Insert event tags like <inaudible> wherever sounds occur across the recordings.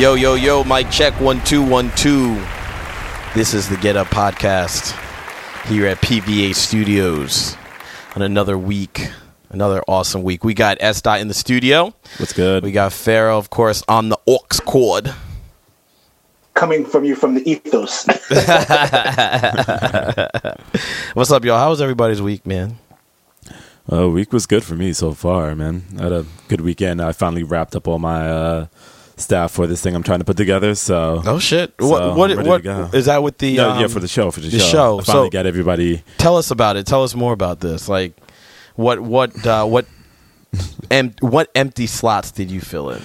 Yo, yo, yo, mic check one, two, one, two. This is the Get Up Podcast here at PVA Studios on another week, another awesome week. We got S. Dot in the studio. What's good? We got Pharaoh, of course, on the aux cord. coming from you from the ethos. <laughs> <laughs> What's up, y'all? How was everybody's week, man? Uh, week was good for me so far, man. I had a good weekend. I finally wrapped up all my uh, staff for this thing I'm trying to put together. So, Oh shit! So, what what I'm ready what to go. is that with the? No, um, yeah, for the show, for the, the show. show. I finally So- got everybody. Tell us about it. Tell us more about this. Like, what what uh, what em- what empty slots did you fill in?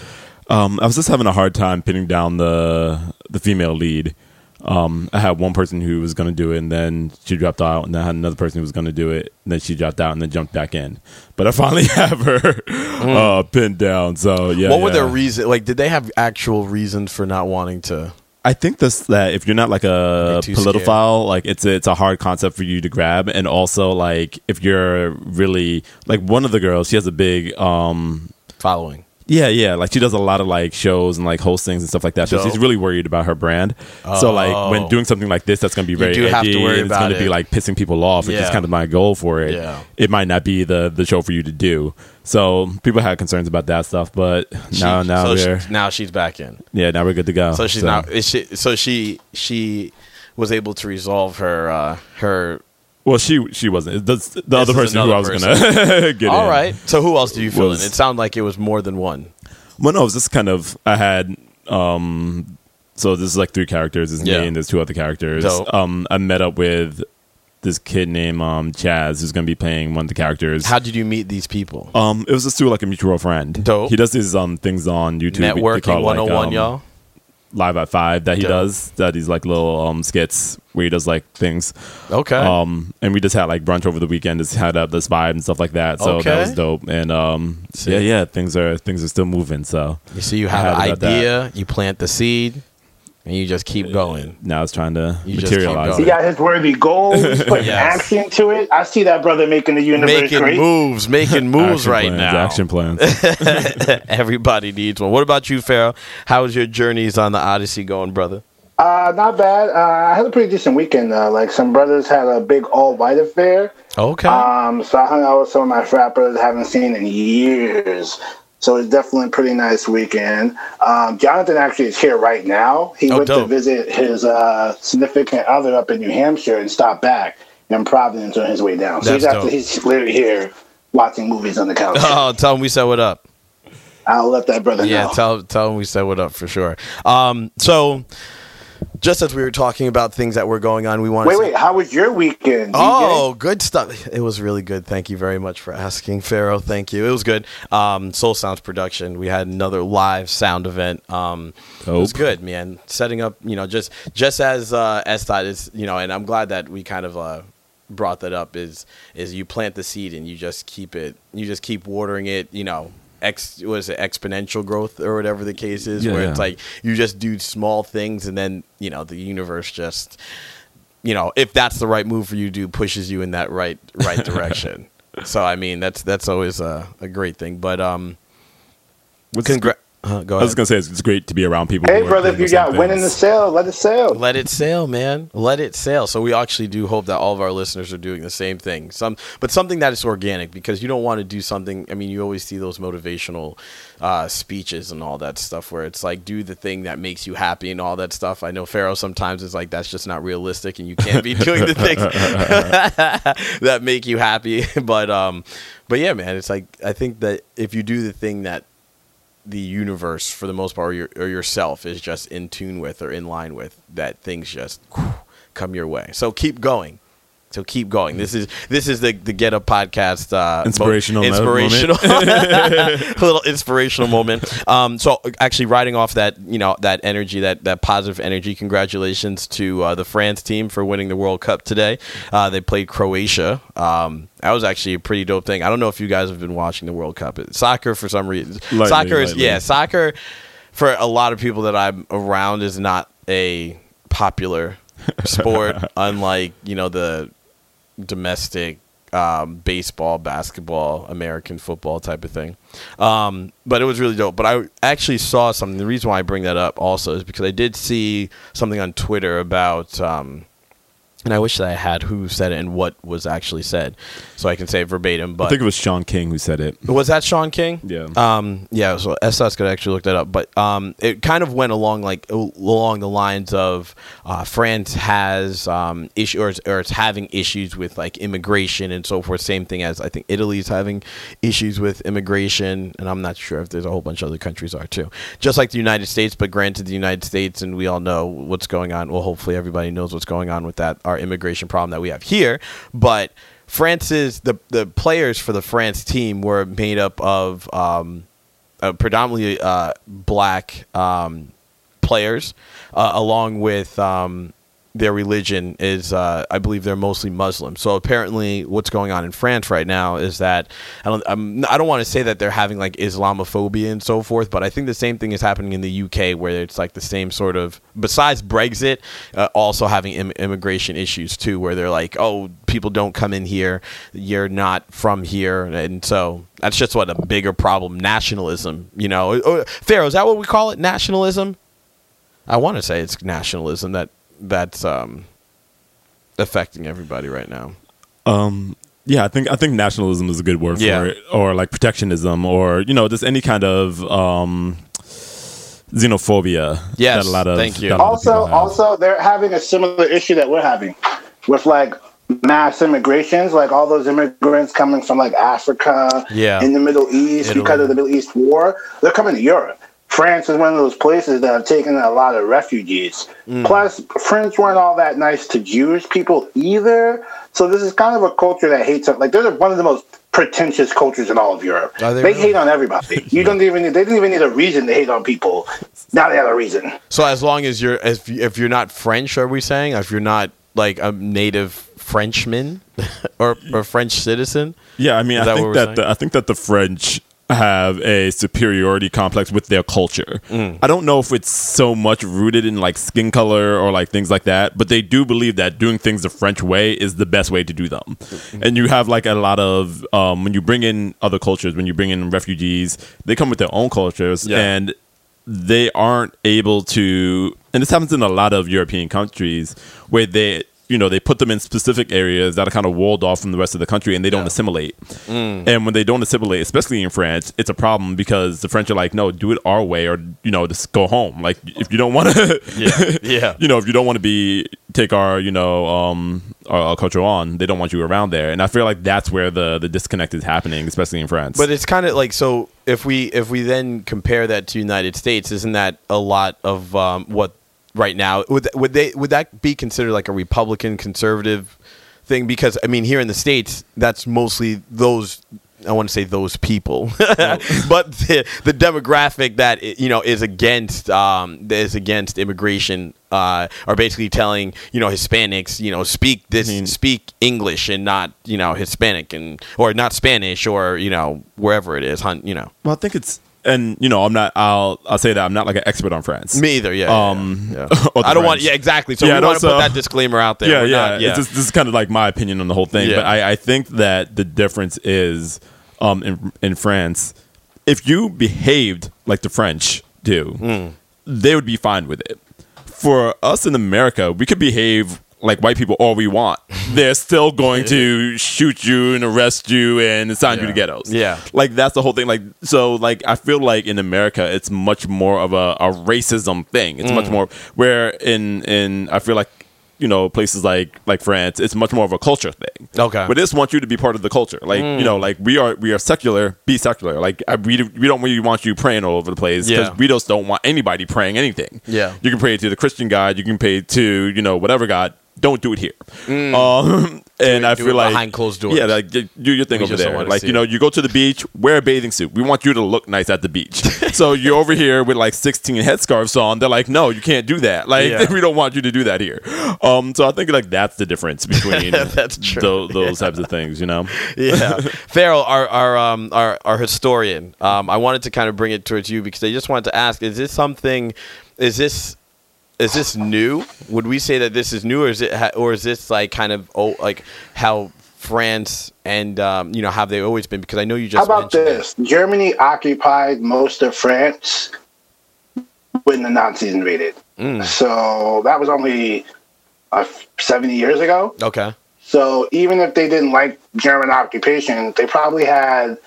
Um, I was just having a hard time pinning down the the female lead. Um, I had one person who was going to do it, and then she dropped out, and then I had another person who was going to do it, and then she dropped out, and then jumped back in. But I finally <laughs> have her uh, pinned down. So yeah, Mm. what were their yeah. reason? Like, did they have actual reasons for not wanting to? I think this that if you're not like a You're like it's a, it's a hard concept for you to grab, and also like if you're really like one of the girls, she has a big um Following. Yeah yeah like she does a lot of like shows and like hostings and stuff like that. So Dope. she's really worried about her brand. So like Oh. when doing something like this, that's gonna be very do have to worry and it's gonna be like pissing people off, which Yeah. is kind of my goal for it. Yeah. It might not be the the show for you to do. So people had concerns about that stuff, but now She- now so we're she- now she's back in. yeah now we're good to go. So she's now. Is she, so she she was able to resolve her uh, her. Well, she she wasn't. The, the other person who I was another gonna <laughs> get. All in. right. So who else do you fill Was- in? It sounded like it was more than one. Well, no, it was just kind of. I had. um So this is like three characters. There's Yeah. me and there's two other characters. Dope. Um, I met up with this kid named um Chaz, who's gonna be playing one of the characters. How did you meet these people? um, it was just through like a mutual friend. Dope. He does these um things on YouTube. Networking call it, like, 101, um, y'all. Live at five that he Dope. does. That he's like little um skits where he does like things. Okay. Um, and we just had like brunch over the weekend, just had up this vibe and stuff like that. So Okay. that was dope. And um, See. yeah, yeah, things are things are still moving. So you see, you have an idea, you plant the seed, and you just keep going. now it's trying to You materialize. going. he got his worthy goals, <laughs> putting Yes. action to it. I see that brother making the universe Making great. moves, making <laughs> moves Action right plans, now. Action plans. <laughs> Everybody needs one. What about you, Pharaoh? How's your journeys on the Odyssey going, brother? Uh, not bad. Uh, I had a pretty decent weekend. Uh, like some brothers had a big all white affair. Okay. Um, so I hung out with some of my frat brothers I haven't seen in years. So it's definitely a pretty nice weekend. Um, Jonathan actually is here right now. He Oh, went dope. to visit his uh, significant other up in New Hampshire and stopped back in Providence on his way down. So That's he's actually he's literally here watching movies on the couch. <laughs> oh, tell him we said what up. I'll let that brother Yeah, know. tell tell him we said what up for sure. Um, so just as we were talking about things that were going on, we wanted wait, to wait. How was your weekend? DJ? Oh, good stuff. It was really good. Thank you very much for asking, Pharaoh. Thank you. It was good. Um, Soul Sounds production. We had another live sound event. Um, it was good, man. Setting up, you know, just just as uh, S thought is, you know, and I'm glad that we kind of uh, brought that up. Is is you plant the seed and you just keep it, you just keep watering it. You know, ex was it exponential growth or whatever the case is, Yeah, where it's like you just do small things and then you know the universe just you know, if that's the right move for you to do, pushes you in that right right <laughs> direction. so I mean, that's that's always a, a great thing. But um, What's uh, go I was gonna say it's, it's great to be around people. Hey, brother, if you the same got winning the things. sale, let it sail. Let it sail, man. Let it sail. So we actually do hope that all of our listeners are doing the same thing. Some, but something that is organic because you don't want to do something. I mean, you always see those motivational uh, speeches and all that stuff where it's like do the thing that makes you happy and all that stuff. I know Pharaoh sometimes is like that's just not realistic and you can't be doing the things <laughs> <laughs> that make you happy. <laughs> But um, but yeah, man, it's like I think that if you do the thing that the universe for the most part or, your, or yourself is just in tune with or in line with that things just come your way. So keep going So keep going. This is this is the the Get Up podcast uh, Inspirational mo- inspirational <laughs> <laughs> little inspirational moment. Um, so actually, riding off that you know that energy, that that positive energy. Congratulations to uh, the France team for winning the World Cup today. Uh, they played Croatia. Um, that was actually a pretty dope thing. I don't know if you guys have been watching the World Cup. Soccer, for some reason, Lightly, soccer is lightly. yeah, soccer for a lot of people that I'm around is not a popular sport, <laughs> unlike you know the domestic um, baseball, basketball, American football type of thing. Um, but it was really dope. But I actually saw something. The reason why I bring that up also is because I did see something on Twitter about. Um, and I wish that I had who said it and what was actually said, so I can say it verbatim. But I think it was Shaun King who said it. was that Shaun King? Yeah. Um, yeah. So SS could actually look that up, but um, it kind of went along like along the lines of uh, France has um issue or, or it's having issues with like immigration and so forth. Same thing as I think Italy's having issues with immigration, and I'm not sure if there's a whole bunch of other countries are too. Just like the United States, but granted, the United States and we all know what's going on. Well, hopefully everybody knows what's going on with that our immigration problem that we have here, but. France's the the players for the France team were made up of um, uh, predominantly uh, black um, players, uh, along with um, their religion is, uh, I believe, they're mostly Muslim. So apparently, what's going on in France right now is that I don't, I'm, I don't want to say that they're having like Islamophobia and so forth, but I think the same thing is happening in the UK, where it's like the same sort of, besides Brexit, uh, also having Im- immigration issues too, where they're like, oh, people don't come in here, you're not from here, and so that's just what a bigger problem. Nationalism, you know, Uh, Pharaoh, is that what we call it? Nationalism. I want to say it's nationalism that that's um, affecting everybody right now. Um, yeah, I think I think nationalism is a good word Yeah. for it, or like protectionism, or you know, just any kind of um, xenophobia. Yes, that a lot of thank you. that a lot of Also, also, they're having a similar issue that we're having with like mass immigrations, like all those immigrants coming from like Africa, Yeah. in the Middle East Italy. because of the Middle East war. They're coming to Europe. France is one of those places that have taken a lot of refugees. Mm. Plus, French weren't all that nice to Jewish people either. So this is kind of a culture that hates like they're one of the most pretentious cultures in all of Europe. They they really? hate on everybody. <laughs> You don't even need, they didn't even need a reason to hate on people. Now they have a reason. So as long as you're if if you're not French, are we saying if you're not like a native Frenchman <laughs> or or French citizen? Yeah, I mean, Is I think we're that the, I think that the French have a superiority complex with their culture. Mm. I don't know if it's so much rooted in like skin color or like things like that, but they do believe that doing things the French way is the best way to do them. Mm-hmm. And you have like a lot of um, when you bring in other cultures, when you bring in refugees, they come with their own cultures Yeah. and they aren't able to and this happens in a lot of European countries where they you know they put them in specific areas that are kind of walled off from the rest of the country and they don't Yeah. assimilate and when they don't assimilate especially in france it's a problem because the french are like no do it our way or you know just go home like if you don't want to <laughs> Yeah, yeah. <laughs> you know if you don't want to be take our you know um our, our culture on they don't want you around there and i feel like that's where the the disconnect is happening especially in france But it's kind of like so. If we if we then compare that to United States, isn't that a lot of um, what right now would would they would that be considered like a Republican conservative thing? Because I mean, here in the states, that's mostly those. I want to say those people, <laughs> but the, the demographic that you know is against um, that is against immigration uh, are basically telling you know Hispanics you know speak this speak English and not you know Hispanic and or not Spanish or you know wherever it is, hun, you know. well i think it's and you know i'm not i'll i'll say that i'm not like an expert on france Me either, yeah. yeah, Um, yeah. <laughs> the I don't want, yeah, exactly. So Yeah, we want to put that disclaimer out there. yeah, We're yeah. not- yeah. It's just, this is kind of like my opinion on the whole thing. Yeah. But I, I think that the difference is um, in in France, if you behaved like the French do, Hmm. they would be fine with it. For us in America, we could behave like white people all we want. <laughs> They're still going to shoot you and arrest you and assign you to ghettos. Yeah. Like that's the whole thing. Like so like I feel like in America it's much more of a, a racism thing. It's Mm. much more where in in I feel like you know places like like France it's much more of a culture thing. Okay. Mm. But this wants you to be part of the culture. Like you know like we are we are secular, be secular. Like I, we we don't really want you praying all over the place because Yeah. we just don't want anybody praying anything. Yeah. You can pray to the Christian God, you can pray to, you know, whatever God. Don't do it here. Um, <laughs> and I do feel it like behind closed doors. Yeah, like do your thing We over there. Like you know, it. you go to the beach, wear a bathing suit. We want you to look nice at the beach. <laughs> so you're over here with like 16 headscarves on. They're like, no, you can't do that. Like Yeah. <laughs> we don't want you to do that here. Um, so I think like that's the difference between That's true. tho- those types of things. You know. yeah, Pharaoh, our our um our, our historian. Um, I wanted to kind of bring it towards you because I just wanted to ask: Is this something? Is this is this new? Would we say that this is new, or is it ha- or is this like kind of oh like how France and um, you know have they always been? Because I know you just How about this? Germany occupied most of France when the Nazis invaded. Mm. So that was only uh, 70 years ago. Okay. So even if they didn't like German occupation, they probably had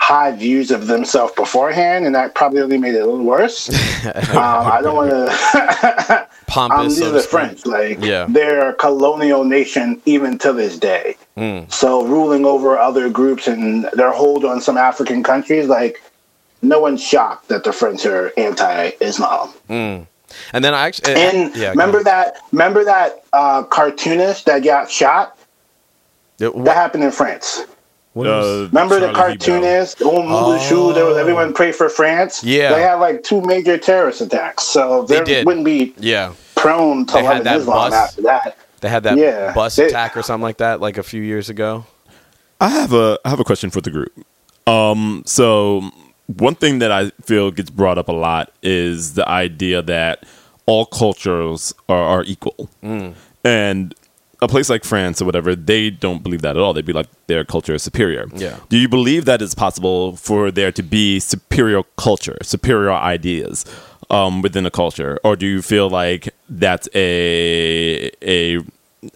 high views of themselves beforehand, and that probably only made it a little worse. <laughs> um, I don't want <laughs> <laughs> to. Pompous. um, these are the. French. Like Yeah. they're a colonial nation even to this day. Mm. So ruling over other groups and their hold on some African countries, like no one's shocked that the French are anti-Islam. And then I actually And yeah, remember that? Remember that uh, cartoonist that got shot? Yeah, That happened in France. What Uh, Remember the Charlie Hebdo. cartoonist? Oh, Moulin There was everyone pray for France. Yeah. they had like two major terrorist attacks, so They they did. wouldn't be yeah, prone to They had that Islam bus. after that. they had that Yeah. bus They- attack or something like that, like a few years ago. I have a I have a question for the group. Um, so one thing that I feel gets brought up a lot is the idea that all cultures are, are equal, and a place like France or whatever, they don't believe that at all. They'd be like their culture is superior. Yeah. Do you believe that it's possible for there to be superior culture, superior ideas um, within a culture, or do you feel like that's a a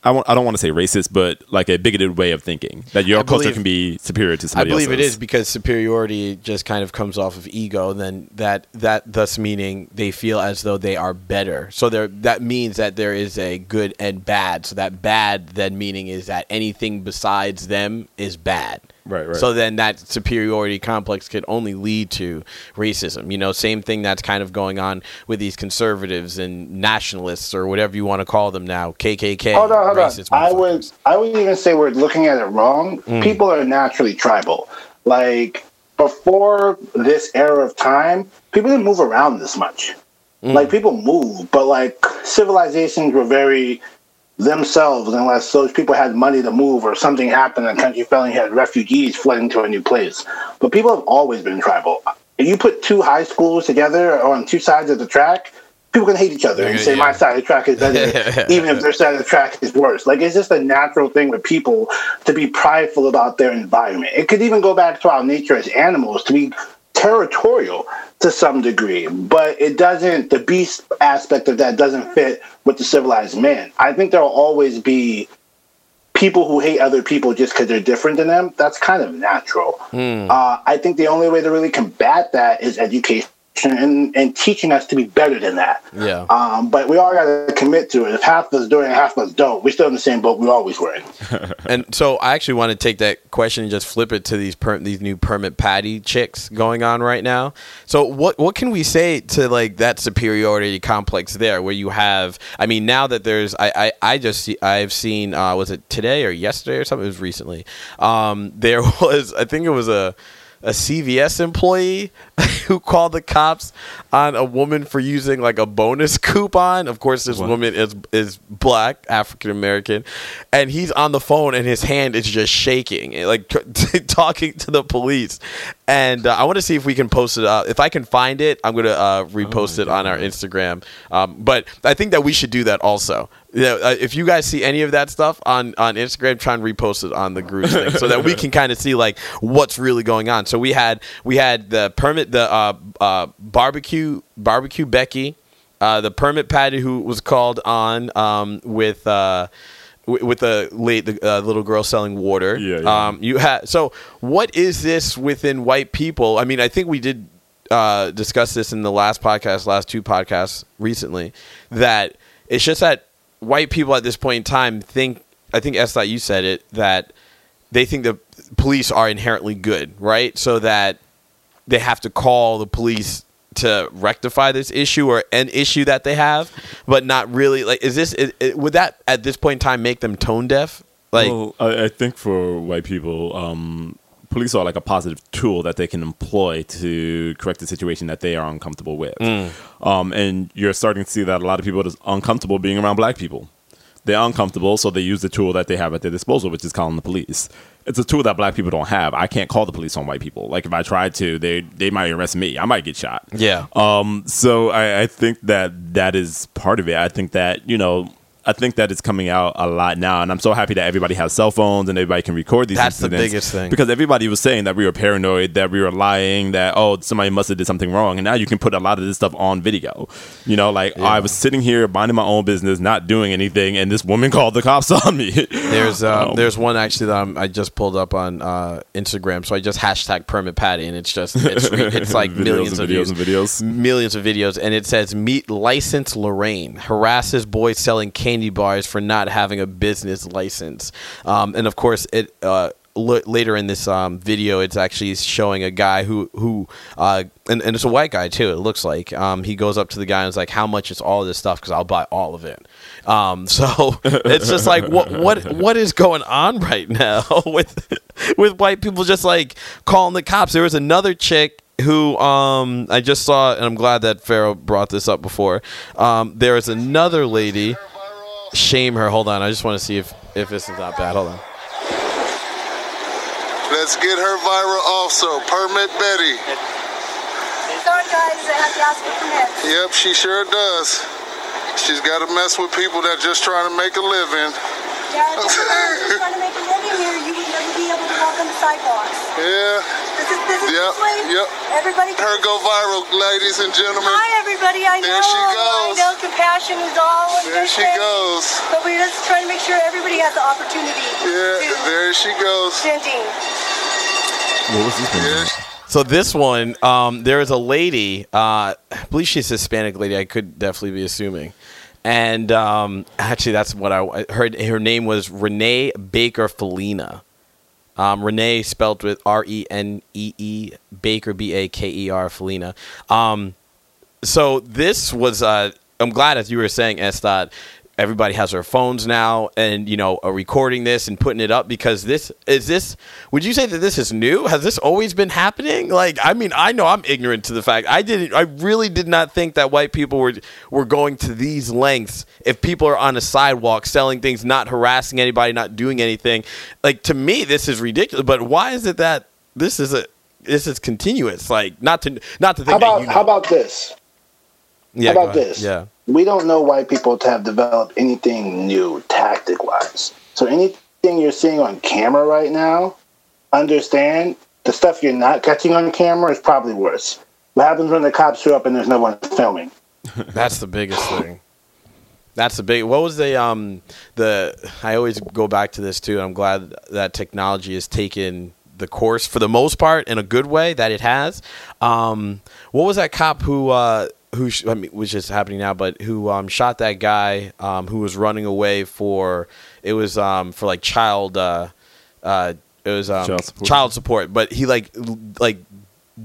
I, won't- I don't want to say racist, but like a bigoted way of thinking that your I culture believe- can be superior to I believe it else's. is because superiority just kind of comes off of ego. Then that that thus meaning they feel as though they are better. So there that means that there is a good and bad. So that bad then meaning is that anything besides them is bad. Right, right. So then that superiority complex could only lead to racism. You know, same thing that's kind of going on with these conservatives and nationalists or whatever you want to call them now. KKK. Hold on, hold on. I would. I would even say we're looking at it wrong. Mm. People are naturally tribal. Like before this era of time, people didn't move around this much. Mm. Like people moved, but like civilizations were very themselves unless those people had money to move or something happened and the country fell and you had refugees flooding to a new place. But people have always been tribal. If you put two high schools together on two sides of the track, people can hate each other and Yeah, say yeah. my side of the track is better, <laughs> even if their side of the track is worse. Like it's just a natural thing with people to be prideful about their environment. It could even go back to our nature as animals to be territorial to some degree, but it doesn't. The beast aspect of that doesn't fit with the civilized man. I think there will always be people who hate other people just because they're different than them. That's kind of natural. Uh, I think the only way to really combat that is education and, and teaching us to be better than that. Yeah. Um, but we all got to commit to it. If half of us do it and half of us don't, we're still in the same boat we always were in. <laughs> And so I actually want to take that question and just flip it to these per- these new permit patty chicks going on right now. So what what can we say to like that superiority complex there, where you have? I mean, now that there's, I I, I just see, I've seen uh, was it today or yesterday or something? It was recently. Um, there <laughs> was I think it was a a CVS employee <laughs> who called the cops on a woman for using like a bonus coupon. Of course, this What? woman is is black, African American, and he's on the phone and his hand is just shaking, like <laughs> t- talking to the police. And uh, I want to see if we can post it. Uh, if I can find it, I'm gonna uh, repost it on our Instagram. Um, but I think that we should do that also. Know, uh, if you guys see any of that stuff on on Instagram, try and repost it on the group thing so that we can <laughs> kind of see like what's really going on. So we had we had the permit the uh, uh, barbecue barbecue Becky, uh, the permit Patty who was called on um, with. Uh, wi- with the late the uh, little girl selling water. Yeah, yeah. Um, you had so what is this within white people? I mean, I think we did uh, discuss this in the last podcast, last two podcasts recently. That it's just that white people at this point in time think. I think S. you said it that they think the police are inherently good, right? So that they have to call the police to rectify this issue or an issue that they have, but not really. Like, is this it, would that at this point in time make them tone deaf? Like, well, I, I think for white people, um, police are like a positive tool that they can employ to correct the situation that they are uncomfortable with. Mm. Um, and you're starting to see that a lot of people are just uncomfortable being around black people. They're uncomfortable, so they use the tool that they have at their disposal, which is calling the police. It's a tool that black people don't have. I can't call the police on white people. Like if I tried to, they they might arrest me. I might get shot. yeah, Um, so I, I think that that is part of it. I think that you know, I think that it's coming out a lot now, and I'm so happy that everybody has cell phones and everybody can record these. That's the biggest thing. because everybody was saying that we were paranoid, that we were lying, that oh somebody must have did something wrong, and now you can put a lot of this stuff on video. You know, like I was sitting here minding my own business, not doing anything, and this woman <laughs> called the cops on me. There's um, Um, there's one actually that I'm, I just pulled up on uh, Instagram. So I just hashtag permit patty, and it's just it's, <laughs> it's like millions of videos views, and videos. millions of videos, and it says meet licensed Lorraine harasses boys selling candy bars for not having a business license, um, and of course it. Uh, l- Later in this um, video, it's actually showing a guy who who uh, and, and it's a white guy too. It looks like um, he goes up to the guy and is like, "How much is all this stuff? Because I'll buy all of it." Um, <laughs> so it's just like what what what is going on right now <laughs> with with white people just like calling the cops? There was another chick who um, I just saw, and I'm glad that Pharaoh brought this up before. Um, there is another lady. Shame her. Hold on. I just want to see if if this is not bad. Hold on. Let's get her viral also. Permit Betty. Sorry, guys, I have to ask for permit. Yep, she sure does. She's got to mess with people that just trying to make a living. Dad, if you were trying to make a living here, you would never be able to walk on the sidewalks. Yeah, This is this Yep, this yep. Everybody. her go viral, ladies and gentlemen. Hi, everybody. I know. There she goes. I know compassion is all. a There she thing, goes. But we're just trying to make sure everybody has the opportunity Yeah, to there she goes. venting. What was this? Yeah, So this one, um, there is a lady. Uh, I believe she's a Hispanic lady. I could definitely be assuming. And um, actually, that's what I heard. Her name was Renee Baker Felina. Um, Renee spelled with R E N E E Baker B A K E R Felina. Um, so this was. Uh, I'm glad, as you were saying, S. Dot. Everybody has their phones now, and you know, are recording this and putting it up because this is this. Would you say that this is new? Has this always been happening? Like, I mean, I know I'm ignorant to the fact. I didn't. I really did not think that white people were were going to these lengths. If people are on a sidewalk selling things, not harassing anybody, not doing anything, like to me, this is ridiculous. But why is it that this is a this is continuous? Like, not to not to think How that about you know. how about this? yeah, how about this? Yeah. We don't know why people have developed anything new tactic wise. So anything you're seeing on camera right now, understand the stuff you're not catching on camera is probably worse. What happens when the cops show up and there's no one filming? <laughs> That's the biggest thing. That's the big. What was the um the? I always go back to this too. I'm glad that technology has taken the course for the most part in a good way that it has. Um, what was that cop who uh who sh- I mean, which is happening now, but who um shot that guy um who was running away for it was um for like child uh uh it was um Child support. child support, but he like l- like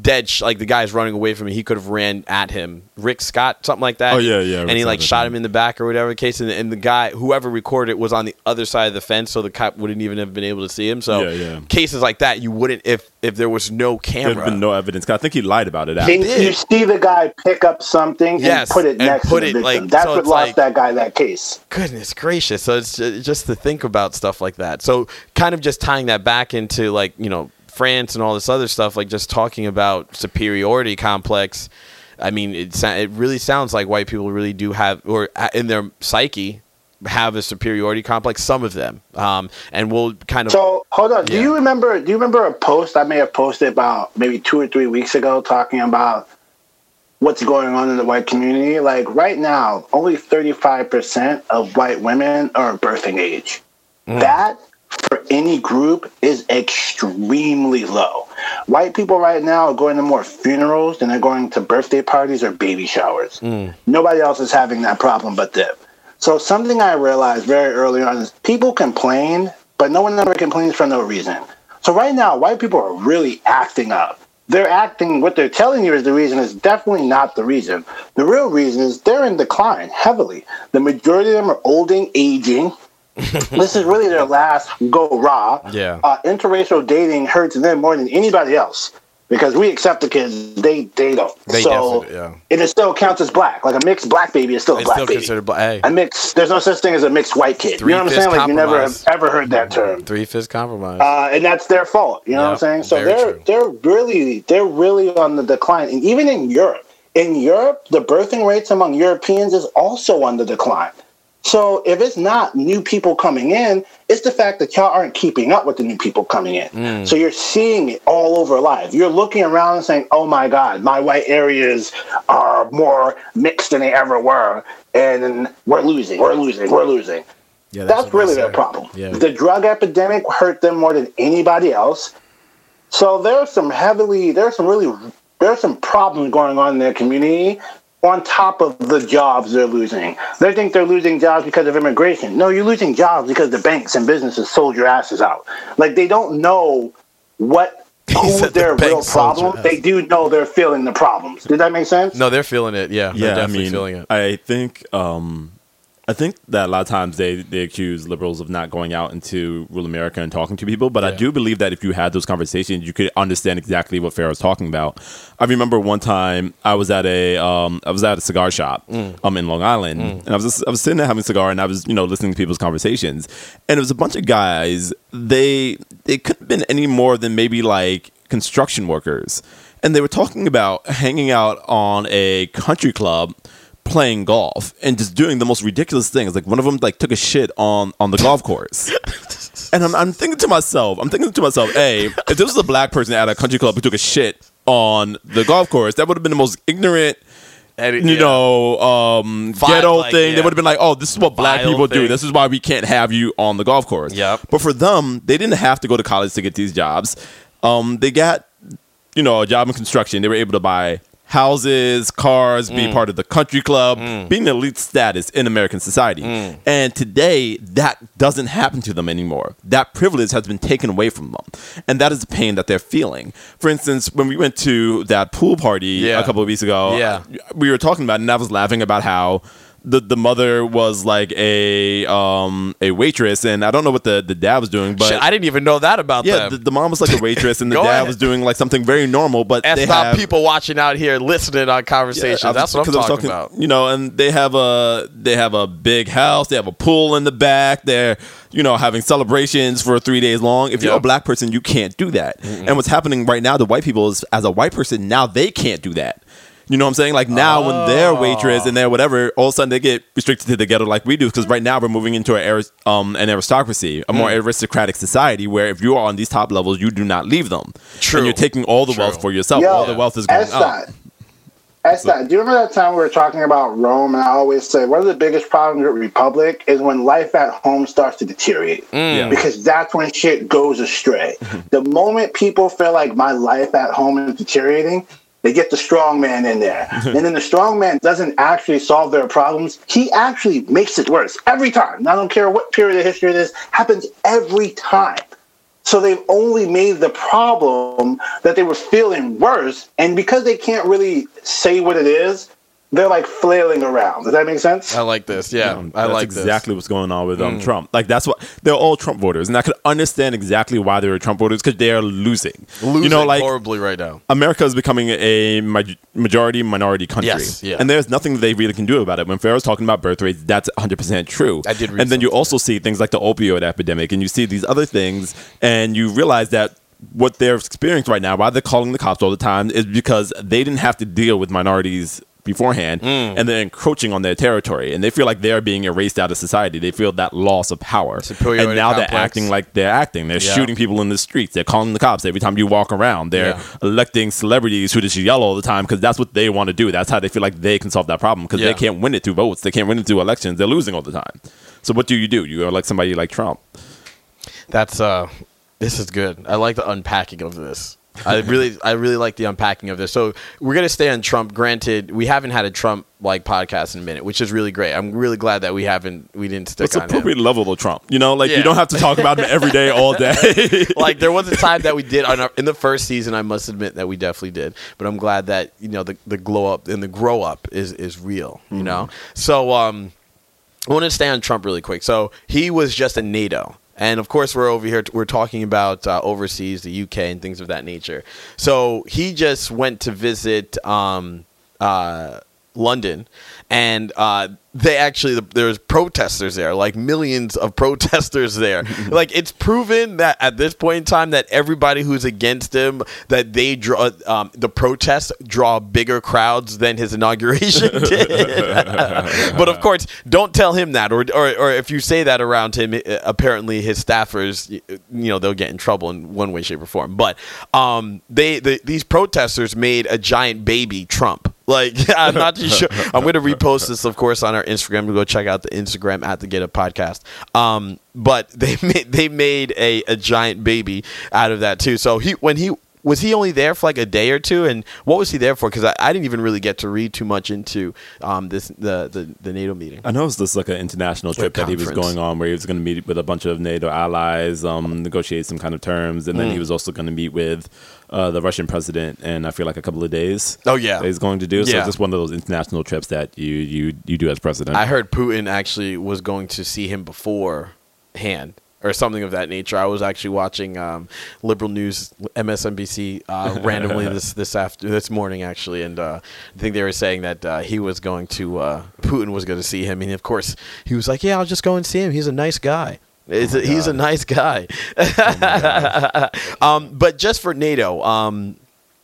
dead sh- like the guy's running away from him he could have ran at him rick scott something like that Oh, yeah, yeah, and he like shot him in the back or whatever the case and, and the guy whoever recorded it was on the other side of the fence so the cop wouldn't even have been able to see him so Yeah, yeah. cases like that you wouldn't if if there was no camera There's been no evidence I think he lied about it. After. And did. you see the guy pick up something Yes, and put it and next put to it, the victim. like, That's so what lost like- that guy that case. goodness gracious so it's ju- just to think about stuff like that so kind of just tying that back into like you know france and all this other stuff like just talking about superiority complex i mean it, it really sounds like white people really do have or uh, in their psyche have a superiority complex some of them um, and we'll kind of So hold on. Do you remember? Do you remember a post I may have posted about maybe two or three weeks ago talking about what's going on in the white community? Like right now, only thirty five percent of white women are birthing age. That for any group is extremely low. White people right now are going to more funerals than they're going to birthday parties or baby showers. Hmm. Nobody else is having that problem but them. So something I realized very early on is people complain, but no one ever complains for no reason. So right now, white people are really acting up. they're acting, what they're telling you is the reason is definitely not the reason. The real reason is they're in decline heavily. The majority of them are old and aging. This is really their last go raw. Yeah. Uh, interracial dating hurts them more than anybody else because we accept the kids, they they don't. They so yeah. and it still counts as black. Like a mixed black baby is still a It's black still baby. considered black. Hey, a mixed. There's no such thing as a mixed white kid. Three you know what I'm saying? Like you never have ever heard that term. three fifths compromise. Uh, and that's their fault. You know what I'm saying? So they're true. they're really they're really on the decline. And even in Europe, in Europe, the birthing rates among Europeans is also on the decline. So if it's not new people coming in, it's the fact that y'all aren't keeping up with the new people coming in. Mm. So you're seeing it all over life. You're looking around and saying, "Oh my God, my white areas are more mixed than they ever were, and we're losing, we're losing, we're losing." yeah, That's, what they really their problem. Yeah. The drug epidemic hurt them more than anybody else. So there's some heavily, there's some really, there's some problems going on in their community on top of the jobs they're losing. They think they're losing jobs because of immigration. No, you're losing jobs because the banks and businesses sold your asses out. Like they don't know what <laughs> who said the their real banks sold your problem. They do know they're feeling the problems. Did that make sense? No, they're feeling it. Yeah, they're yeah, I definitely mean, feeling it. I think um, I think that a lot of times they they accuse liberals of not going out into rural America and talking to people, but I do believe that if you had those conversations, you could understand exactly what Pharaoh was talking about. I remember one time I was at a um, I was at a cigar shop Mm. um in Long Island, and I was just, I was sitting there having a cigar, and I was you know listening to people's conversations, and it was a bunch of guys. They they couldn't have been any more than maybe like construction workers, and they were talking about hanging out on a country club playing golf and just doing the most ridiculous things. Like one of them like took a shit on on the golf course. <laughs> And I'm, I'm thinking to myself, I'm thinking to myself, hey, if this was a black person at a country club who took a shit on the golf course, that would have been the most ignorant, And you yeah. know, um, ghetto like, thing. They would have been like, oh, this is what black Vile people do. This is why we can't have you on the golf course. Yep. But for them, they didn't have to go to college to get these jobs. Um, they got you know, a job in construction. They were able to buy houses, cars, Mm. be part of the country club, being an elite status in American society. Mm. And today, that doesn't happen to them anymore. That privilege has been taken away from them. And that is the pain that they're feeling. For instance, when we went to that pool party Yeah. a couple of weeks ago, Yeah. we were talking about it, and I was laughing about how. The, the mother was like a um a waitress and I don't know what the, the dad was doing but Shit, I didn't even know that about yeah, them. the, the mom was like a waitress, and the <laughs> Go dad ahead. was doing like something very normal. But That's they not have, people watching out here listening on conversations. I was- That's what I'm 'cause I was talking, about. You know, and they have a they have a big house. They have a pool in the back. They're you know having celebrations for three days long. If you're a black person, you can't do that. And what's happening right now to white people is, as a white person, now they can't do that. You know what I'm saying? Like now, when they're Oh. waitress and they're whatever, all of a sudden they get restricted to the ghetto like we do. Because right now we're moving into an, aris- um, an aristocracy, a Mm. more aristocratic society, where if you are on these top levels, you do not leave them. True. And you're taking all the True. wealth for yourself. Yo, all the wealth is going That's up. that. That's that. Do you remember that time we were talking about Rome? And I always say one of the biggest problems with Republic is when life at home starts to deteriorate. Yeah. Because that's when shit goes astray. <laughs> the moment people feel like my life at home is deteriorating, they get the strong man in there. <laughs> and then the strong man doesn't actually solve their problems. He actually makes it worse every time. I don't care what period of history it is, happens every time. So they've only made the problem that they were feeling worse. And because they can't really say what it is, they're like flailing around. Does that make sense? I like this. Yeah, Um, I that's like exactly what's going on with um, Mm. Trump. Like that's what they're all Trump voters, and I could understand exactly why they were Trump voters because they are losing. Losing you know, like horribly right now. America is becoming a maj- majority minority country, Yes, yeah. and there's nothing they really can do about it. When Pharaoh's talking about birth rates, that's 100 percent true. I did read and then you something. also see things like the opioid epidemic, and you see these other things, and you realize that. What they're experiencing right now, why they're calling the cops all the time, is because they didn't have to deal with minorities beforehand, Mm. and they're encroaching on their territory, and they feel like they're being erased out of society. They feel that loss of power, Superiority and now they're acting like they're acting. They're Yeah. shooting people in the streets. They're calling the cops every time you walk around. They're Yeah. electing celebrities who just yell all the time because that's what they want to do. That's how they feel like they can solve that problem because Yeah. they can't win it through votes. They can't win it through elections. They're losing all the time. So what do you do? You elect somebody like Trump. That's uh, this is good. I like the unpacking of this. I really, I really like the unpacking of this. So we're gonna stay on Trump. Granted, we haven't had a Trump like podcast in a minute, which is really great. I'm really glad that we haven't, we didn't stick It's on him. appropriate level of Trump. You know, like Yeah. you don't have to talk about him every day, all day. <laughs> like there was a time that we did on our, in the first season. I must admit that we definitely did, but I'm glad that you know the the glow up and the grow up is is real. You know, so um, I want to stay on Trump really quick. So he was just a NATO. And of course, we're over here. We're talking about uh, overseas, the UK, and things of that nature. So he just went to visit um, uh, London, and uh, they actually there's protesters there, like millions of <laughs> protesters there. <laughs> like it's proven that at this point in time that everybody who's against him that they draw um, the protests draw bigger crowds than his <laughs> inauguration did. but of course, don't tell him that, or, or or if you say that around him, uh, apparently his staffers, you know, they'll get in trouble in one way, shape, or form. But um, they the, these protesters made a giant baby Trump. Like <laughs> I'm not too sure. <laughs> I'm going to repost this, of course, on our Instagram. To go check out the Instagram at the Get Up Podcast. Um, but they <laughs> made they made a, a giant baby out of that too. So he when he was he only there for like a day or two, and what was he there for? Because I, I didn't even really get to read too much into um, this the, the the NATO meeting. I know it's just like an international trip that he was going on where he was going to meet with a bunch of NATO allies, um, negotiate some kind of terms, and Mm. then he was also going to meet with uh, the Russian president in I feel like a couple of days. Oh, yeah. that he's going to do. So Yeah. it's just one of those international trips that you you you do as president. I heard Putin actually was going to see him beforehand or something of that nature. I was actually watching um, liberal news, MSNBC, uh, <laughs> randomly this this after this morning actually, and uh, I think they were saying that uh, he was going to uh, Putin was going to see him, and of course he was like, "Yeah, I'll just go and see him. He's a nice guy." It's a, he's a nice guy. <laughs> um, but just for NATO, um,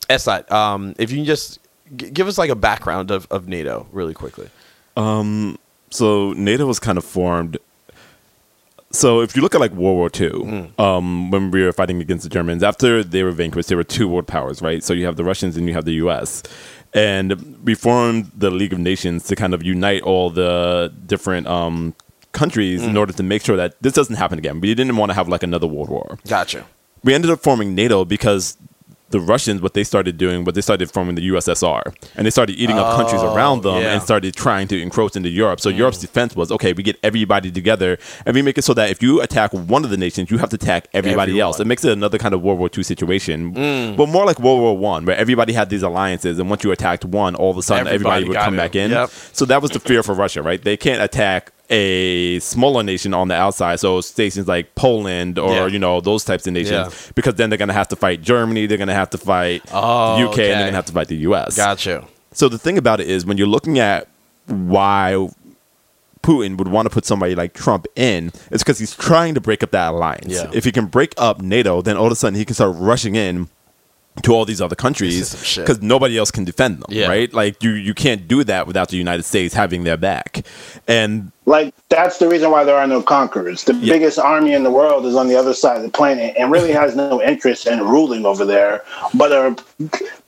S. Dot, um, if you can just g- give us like a background of, of NATO really quickly. so NATO was kind of formed. So if you look at like World War II, um, when we were fighting against the Germans, after they were vanquished, there were two world powers, right? So you have the Russians and you have the U.S. And we formed the League of Nations to kind of unite all the different um, countries in order to make sure that this doesn't happen again. We didn't want to have like another world war. Gotcha. We ended up forming NATO because the Russians, what they started doing, what they started forming the USSR, and they started eating up countries oh, around them yeah. and started trying to encroach into Europe. So Europe's mm. defense was okay, we get everybody together and we make it so that if you attack one of the nations, you have to attack everybody Everyone. else. It makes it another kind of World War II situation, mm. but more like World War One, where everybody had these alliances, and once you attacked one, all of a sudden everybody, Everybody would come it. back in. Yep. So that was the fear for Russia, right? They can't attack a smaller nation on the outside, so stations like Poland or Yeah. you know those types of nations, Yeah. because then they're gonna have to fight Germany, they're gonna have to fight Oh, UK, and they're gonna have to fight the US. Gotcha. So the thing about it is, when you're looking at why Putin would want to put somebody like Trump in, it's because he's trying to break up that alliance. Yeah. If he can break up NATO, then all of a sudden he can start rushing in to all these other countries is some shit. because nobody else can defend them, Yeah. right? Like you, you can't do that without the United States having their back. And Like that's the reason why there are no conquerors. The biggest army in the world is on the other side of the planet and really has no interest in ruling over there, but are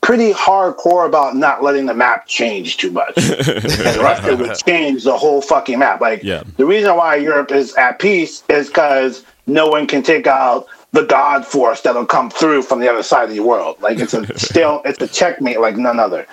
pretty hardcore about not letting the map change too much. <laughs> Russia would change the whole fucking map. Like Yeah. the reason why Europe is at peace is because no one can take out the God force that'll come through from the other side of the world. Like it's a <laughs> still it's a checkmate like none other.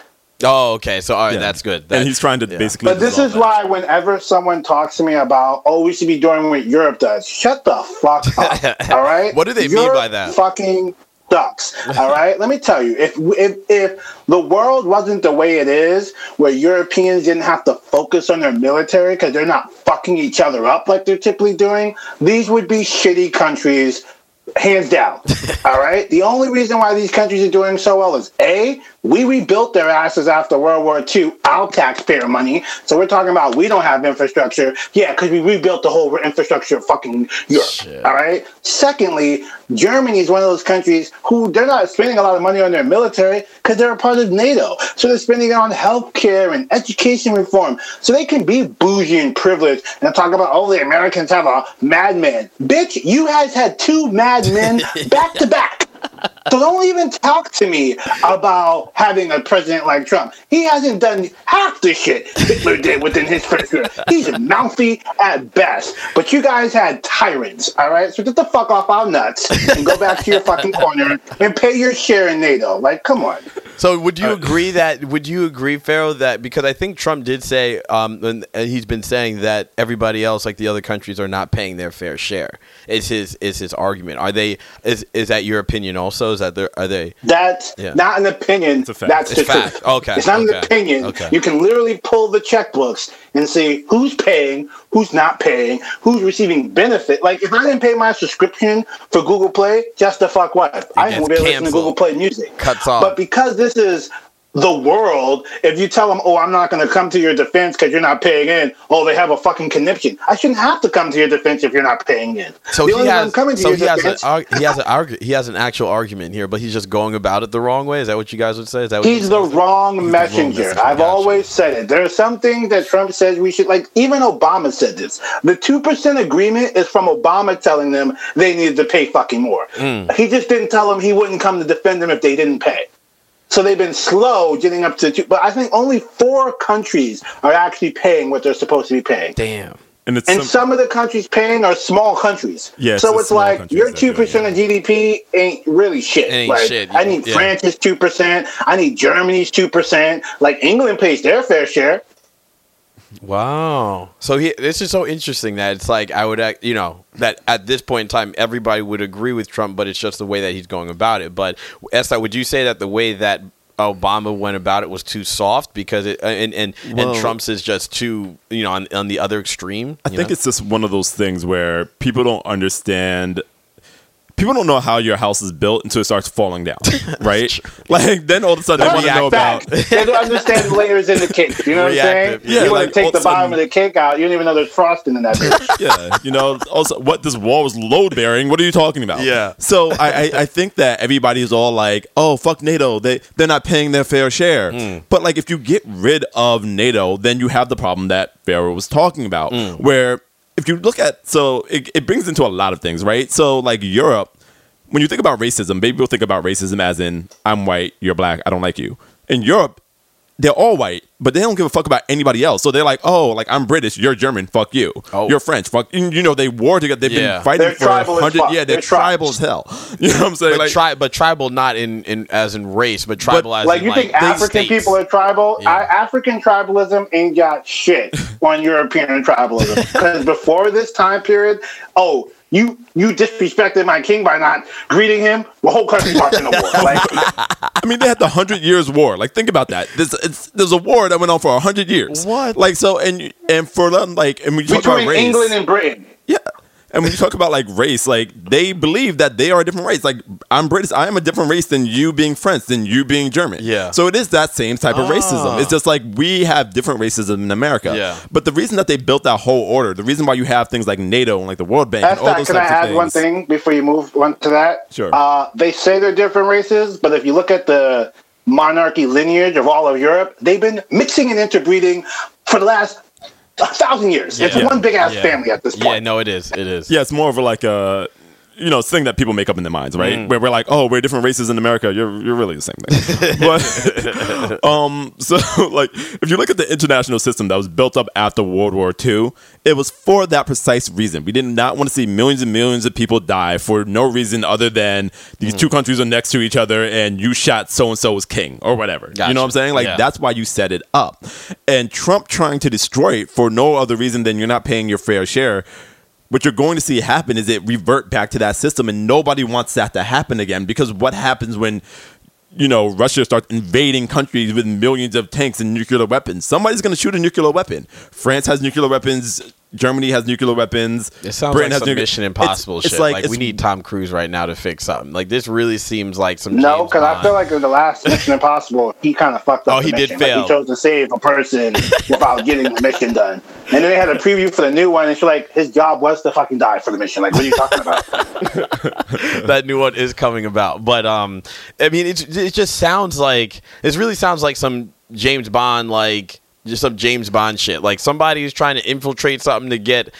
Oh, okay. So all right, Yeah. that's good. That- and he's trying to yeah. basically. But this is that. why whenever someone talks to me about, oh, we should be doing what Europe does, shut the fuck up. <laughs> all right? What do they mean by that? Fucking sucks. All <laughs> right? Let me tell you, if if if the world wasn't the way it is, where Europeans didn't have to focus on their military because they're not fucking each other up like they're typically doing, these would be shitty countries hands down. <laughs> All right. The only reason why these countries are doing so well is a we rebuilt their asses after World War II, our taxpayer money. So we're talking about we don't have infrastructure. Yeah, because we rebuilt the whole infrastructure of fucking Europe. Shit. All right. Secondly, Germany is one of those countries who they're not spending a lot of money on their military because they're a part of NATO. So they're spending it on healthcare and education reform. So they can be bougie and privileged and talk about, oh, the Americans have a madman. Bitch, you guys had two madmen <laughs> back to back. So don't even talk to me about having a president like Trump. He hasn't done half the shit Hitler did within his first year. He's mouthy at best. But you guys had tyrants, all right? So get the fuck off our nuts and go back to your fucking corner and pay your share in NATO. Like, come on. So would you agree that would you agree, Pharaoh, that because I think Trump did say, um, and, and he's been saying that everybody else, like the other countries, are not paying their fair share. Is his is his argument? Are they? Is is that your opinion? Also, is that there? Are they? That's Yeah. not an opinion. a fact. That's It's the fact. truth. Okay, It's not okay, an opinion. okay. You can literally pull the checkbooks and see who's paying, who's not paying, who's receiving benefit. Like if I didn't pay my subscription for Google Play, just the fuck what? I gets ain't gonna be able to listen to canceled. Google Play music. Cuts off. But because this is the world, if you tell them, "Oh, I'm not going to come to your defense because you're not paying in," oh, they have a fucking conniption. I shouldn't have to come to your defense if you're not paying in. So the he only has. coming to So your he has, an, he has an argu- He has an actual argument here, but he's just going about it the wrong way. Is that what you guys would say? Is that He's the guys- wrong messenger. I've Gotcha. always said it. There are some things that Trump says we should like. Even Obama said this. The two percent agreement is from Obama telling them they needed to pay fucking more. Mm. He just didn't tell them he wouldn't come to defend them if they didn't pay. So they've been slow getting up to two. But I think only four countries are actually paying what they're supposed to be paying. Damn. And it's And sim- some of the countries paying are small countries. Yeah, so the it's like your two do it, percent yeah. of GDP ain't really shit. Ain't like, shit, I need Yeah. France's two percent. I need Germany's two percent. Like England pays their fair share. Wow. So he, this is so interesting that it's like I would, act, you know, that at this point in time everybody would agree with Trump, but it's just the way that he's going about it. But Esther, would you say that the way that Obama went about it was too soft because it and and, Well- and Trump's is just too, you know, on, on the other extreme? I think know? it's just one of those things where people don't understand. People don't know how your house is built until it starts falling down, <laughs> right? like then all of a sudden they want to know about. Fact. they don't understand layers in the cake. You know what I'm saying? Yeah, you want like, to take the of sudden- bottom of the cake out. You don't even know there's frosting in that bitch. <laughs> yeah, you know, also what this wall was load bearing. What are you talking about? Yeah. So I, I, I think that everybody's all like, oh fuck NATO, they they're not paying their fair share. Hmm. But like if you get rid of NATO, then you have the problem that Pharaoh was talking about, Hmm. where if you look at so it, it brings into a lot of things, right? So like Europe, when you think about racism, maybe people think about racism as in I'm white, you're black, I don't like you. In Europe, they're all white, but they don't give a fuck about anybody else. So they're like, oh, like I'm British, you're German, fuck you. Oh. You're French, fuck. You you know, they war together. They've Yeah. been fighting They're for tribal hundred. Yeah, they're, They're tribal as hell. <laughs> You know what I'm saying? but, like, tri- but tribal not in, in as in race, but tribal as like in you like think African states. people are tribal? Yeah. I, African tribalism ain't got shit <laughs> on European tribalism. Because before this time period, oh, you you disrespected my king by not greeting him. The whole country marched in a war. Like <laughs> I mean, they had the Hundred Years' War. Like, think about that. There's it's, there's a war that went on for hundred years. What? Like, so and and for them, like, and we talk about between race. England and Britain. Yeah. And when you talk about like race, like they believe that they are a different race. Like I'm British, I am a different race than you being French, than you being German. Yeah. So it is that same type of Ah. racism. It's just like we have different racism in America. Yeah. But the reason that they built that whole order, the reason why you have things like NATO and like the World Bank That's and all that. those Can I types of add things. one thing before you move on to that? Sure. Uh, they say they're different races, but if you look at the monarchy lineage of all of Europe, they've been mixing and interbreeding for the last a thousand years. It's Yeah. one big ass Yeah. family at this point. Yeah, no, it is. It is. Yeah, it's more of a like a you know thing that people make up in their minds, right? Mm. Where we're like, oh, we're different races in America. You're you're really the same thing. <laughs> but <laughs> um, so <laughs> like if you look at the international system that was built up after World War II, it was for that precise reason. We did not want to see millions and millions of people die for no reason other than these Mm. two countries are next to each other and you shot so and so's king or whatever. You know what I'm saying? Like Yeah. that's why you set it up. And Trump trying to destroy it for no other reason than you're not paying your fair share what you're going to see happen is it revert back to that system and nobody wants that to happen again. Because what happens when you know Russia starts invading countries with millions of tanks and nuclear weapons? Somebody's going to shoot a nuclear weapon. France has nuclear weapons Germany has nuclear weapons It sounds Britain like has some nuclear- Mission Impossible It's- shit. it's Like, like, we need Tom Cruise right now to fix something. Like this really seems like some. No, because I feel like in the last <laughs> Mission Impossible, he kind of fucked up. Oh, the he did mission. Like, fail. he chose to save a person <laughs> without getting the mission done. And then they had a preview for the new one, and she's like, his job was to fucking die for the mission. Like, what are you talking about? <laughs> that new one is coming about. But um, I mean, it it just sounds like it really sounds like some James Bond like just some James Bond shit. Like somebody is trying to infiltrate something to get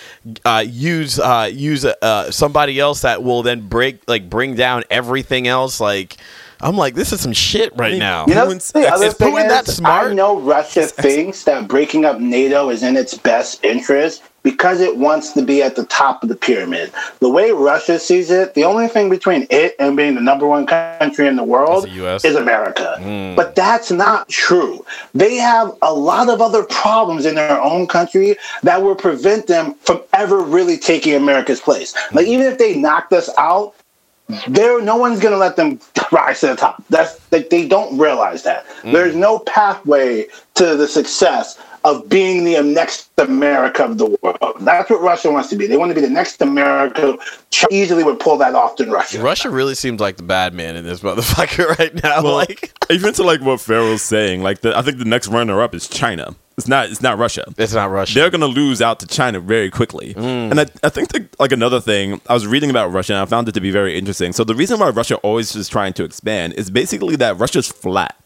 uh, use uh, use uh, somebody else that will then break like bring down everything else. Like I'm like, this is some shit right now. You know, Putin's- the other is thing Putin that is, smart? I know Russia <laughs> thinks that breaking up NATO is in its best interest because it wants to be at the top of the pyramid. The way Russia sees it, the only thing between it and being the number one country in the world Is the is America. Hmm. But that's not true. They have a lot of other problems in their own country that will prevent them from ever really taking America's place. Like hmm. even if they knocked us out, there no one's gonna let them <laughs> rise to the top. That's like they don't realize that. Mm. There's no pathway to the success of being the next America of the world. That's what Russia wants to be. They want to be the next America. China easily would pull that off than Russia. Russia really seems like the bad man in this motherfucker <laughs> right now. Well, like even to like what Pharaoh's saying, like the, I think the next runner up is China. It's not. It's not Russia. it's not Russia. They're gonna lose out to China very quickly. Mm. And I, I think that, like another thing, I was reading about Russia and I found it to be very interesting. So the reason why Russia always is trying to expand is basically that Russia's flat.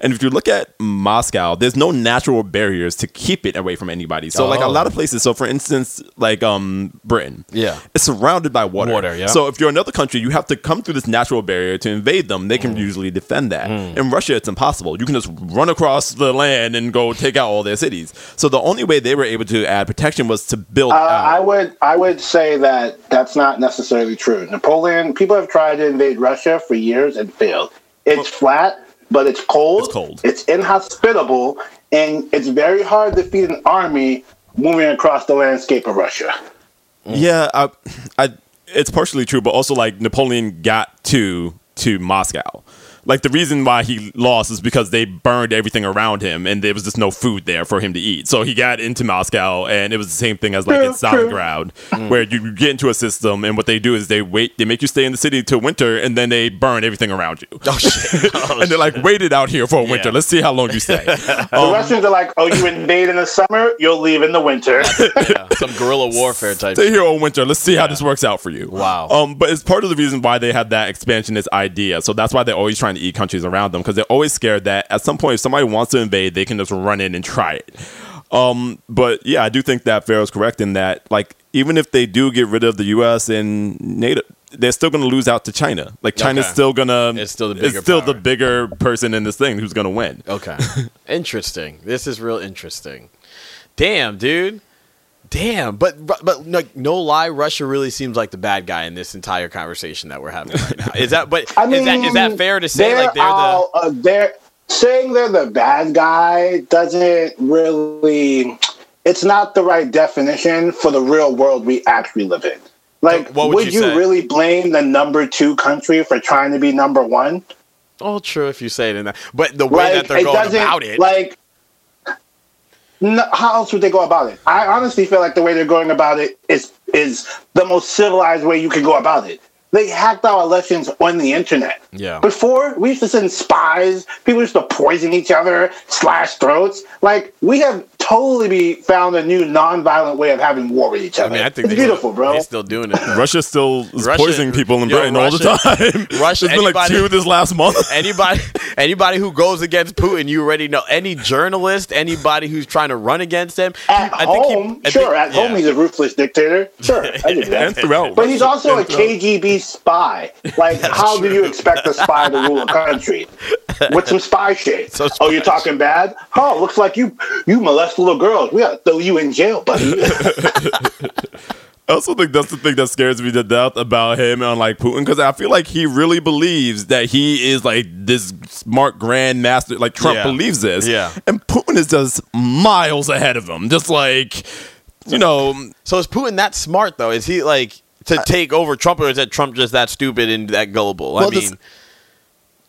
And if you look at Moscow, there's no natural barriers to keep it away from anybody. So like a Oh. lot of places, so for instance, like um Britain, Yeah. it's surrounded by water. Water, yeah. So if you're another country, you have to come through this natural barrier to invade them. They can Mm. usually defend that. In Russia, it's impossible. You can just run across the land and go take out all their cities. So the only way they were able to add protection was to build Uh, out. I would I would say that that's not necessarily true. Napoleon, people have tried to invade Russia for years and failed. It's flat, but it's cold. It's cold. It's inhospitable, and it's very hard to feed an army moving across the landscape of Russia. Mm. Yeah, I, I, it's partially true, but also like Napoleon got to to Moscow. Like the reason why he lost is because they burned everything around him, and there was just no food there for him to eat. So he got into Moscow, and it was the same thing as like in True, true. Stalingrad, where you get into a system, and what they do is they wait, they make you stay in the city till winter, and then they burn everything around you. oh shit. <laughs> Oh, and they're like, wait it out here for a winter. Yeah. Let's see how long you stay. <laughs> The Um, Russians are like, "Oh, you invade in the summer, you'll leave in the winter." <laughs> yeah, some guerrilla warfare type. Stay here all winter. Let's see how this works out for you. Wow. Um, but it's part of the reason why they had that expansionist idea. So that's why they're always trying to eat countries around them because they're always scared that at some point, if somebody wants to invade, they can just run in and try it. Um, but yeah, I do think that Pharaoh's correct in that, like, even if they do get rid of the U.S. and NATO, they're still going to lose out to China. Like, China's Okay. still gonna. It's still the bigger It's still power. the bigger person in this thing who's going to win. Okay. interesting. This is real interesting. Damn, dude. Damn, but but no, no lie, Russia really seems like the bad guy in this entire conversation that we're having right now. Is that? But I mean, is that is that fair to say? Like they're the uh, they're saying they're the bad guy doesn't really. It's not the right definition for the real world we actually live in. Like, What would would, you you, say? really blame the number two country for trying to be number one? oh true if you say it in that. But the way that they're going doesn't about it, like. No, how else would they go about it? I honestly feel like the way they're going about it is is the most civilized way you can go about it. They hacked our elections on the internet. Yeah. Before we used to send spies, people used to poison each other, slash throats. Like we have totally be found a new non-violent way of having war with each other. I mean, I think it's they beautiful, bro. They're still doing it. though. Russia still is Russia- poisoning people in yo, Britain all the time. <laughs> Russia- There's been like anybody- two this last month. <laughs> anybody anybody who goes against Putin, you already know. Any journalist, anybody who's trying to run against him, At I think he- home, I sure. think- at home, he's a ruthless dictator. Sure, I get that. <laughs> and throughout. But he's also a And throughout. KGB spy. Like, <laughs> how do you expect a spy to rule a country with some spy shit? <laughs> So oh, you're spy talking bad? Oh, looks like you you molest little girls. We gotta throw you in jail, buddy. <laughs> I also think that's the thing that scares me to death about him and like Putin because I feel like he really believes that he is like this smart grand master. Like Trump Yeah. believes this, Yeah. and Putin is just miles ahead of him. Just like you know, So is Putin that smart though? Is he like to take over Trump, or is that Trump just that stupid and that gullible? I mean, this-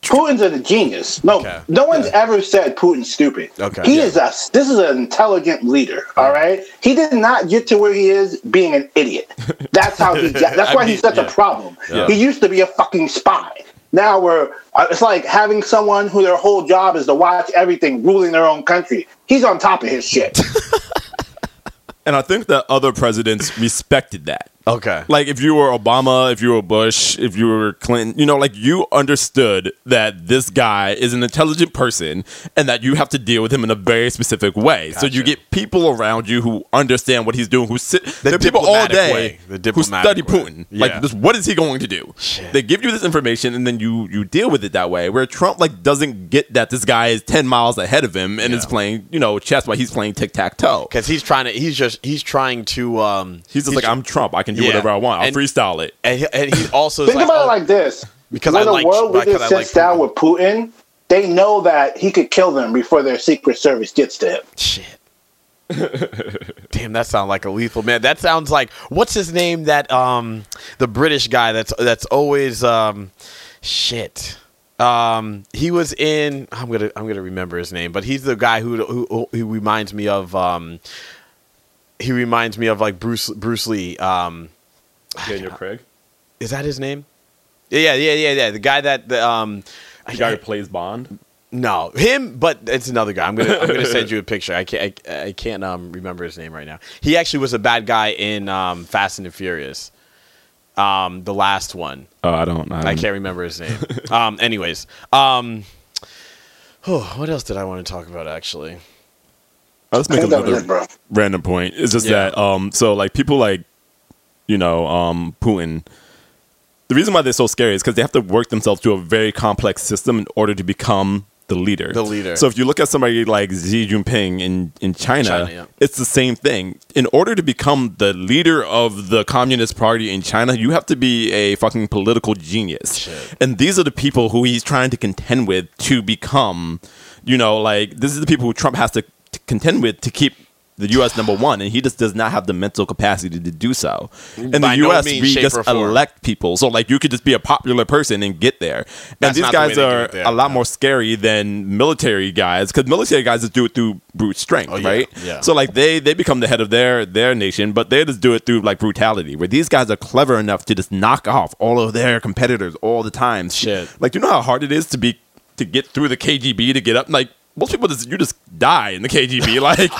Putin's a genius. No, Okay. no one's ever said Putin's stupid. Okay. he Yeah. is a. This is an intelligent leader. All right, he did not get to where he is being an idiot. That's how he. <laughs> Got, that's I why mean, he's such yeah. a problem. Yeah. He used to be a fucking spy. Now we're. uh, It's like having someone who their whole job is to watch everything, ruling their own country. He's on top of his shit. <laughs> and I think that other presidents respected that. Okay. Like if you were Obama, if you were Bush, if you were Clinton, you know, like you understood that this guy is an intelligent person and that you have to deal with him in a very specific way. So you get people around you who understand what he's doing, who sit there are people all day way. The who study way. Putin. Yeah. Like this, what is he going to do? Shit. They give you this information and then you you deal with it that way. Where Trump like doesn't get that this guy is ten miles ahead of him and is playing, you know, chess while he's playing tic tac toe. Because he's trying to, he's just, he's trying to, um, He's just like, I'm Trump. I can do Yeah. whatever I want. I'll And- freestyle it. and he, and he also is Think like, about oh, it like this: Because when I the like- world leader because I like sits down with Putin, they know that he could kill them before their secret service gets to him. Shit. <laughs> Damn, that sounds like a lethal man. That sounds like what's his name? That um, the British guy. That's that's always um, shit. Um, he was in. I'm gonna I'm gonna remember his name, but he's the guy who who, who reminds me of um, he reminds me of like Bruce Bruce Lee. Um, Daniel Craig. is that his name? Yeah, yeah, yeah, yeah. The guy that the um, The guy who plays Bond. No, him, but it's another guy. I'm gonna I'm gonna send <laughs> you a picture. I can't I, I can't um remember his name right now. He actually was a bad guy in um Fast and the Furious, um the last one. Oh, I don't. I, I can't remember his name. um, anyways, um, <sighs> oh, what else did I want to talk about actually? Let's I make think that another it, random point. It's just Yeah. that um so like people like you know um Putin the reason why they're so scary is because they have to work themselves through a very complex system in order to become the leader. The leader. So if you look at somebody like Xi Jinping in in China, China, yeah. it's the same thing. In order to become the leader of the Communist Party in China, you have to be a fucking political genius. Shit. And these are the people who he's trying to contend with to become, you know, like this is the people who Trump has to, to contend with to keep the U.S. number one, and he just does not have the mental capacity to do so. In By the no U.S., means, we just elect people, so like you could just be a popular person and get there. and these not the guys are there, a lot no. more scary than military guys because military guys just do it through brute strength, Oh, yeah, right? yeah. So like they they become the head of their their nation, but they just do it through like brutality. Where these guys are clever enough to just knock off all of their competitors all the time. Shit. Like you know how hard it is to be to get through the KGB to get up. Like most people just you just die in the KGB. <laughs> Like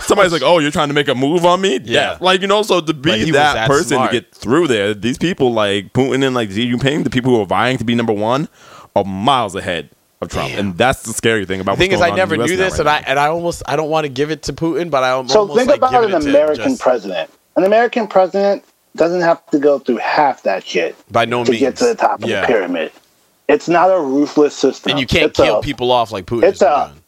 somebody's like, oh, you're trying to make a move on me. Yeah. Death. Like you know, so to be Like, that, that person smart. to get through there, these people like Putin and like Xi Jinping, the people who are vying to be number one, are miles ahead of Trump, Damn. and that's the scary thing about. The thing what's is, I on in never the knew this, right and I and I almost I don't want to give it to Putin, but I almost So think like about giving an American just- president. An American president doesn't have to go through half that shit by no to means get to the top of Yeah. the pyramid. It's not a ruthless system. and you can't It's kill a- people off like Putin. it's is a- doing.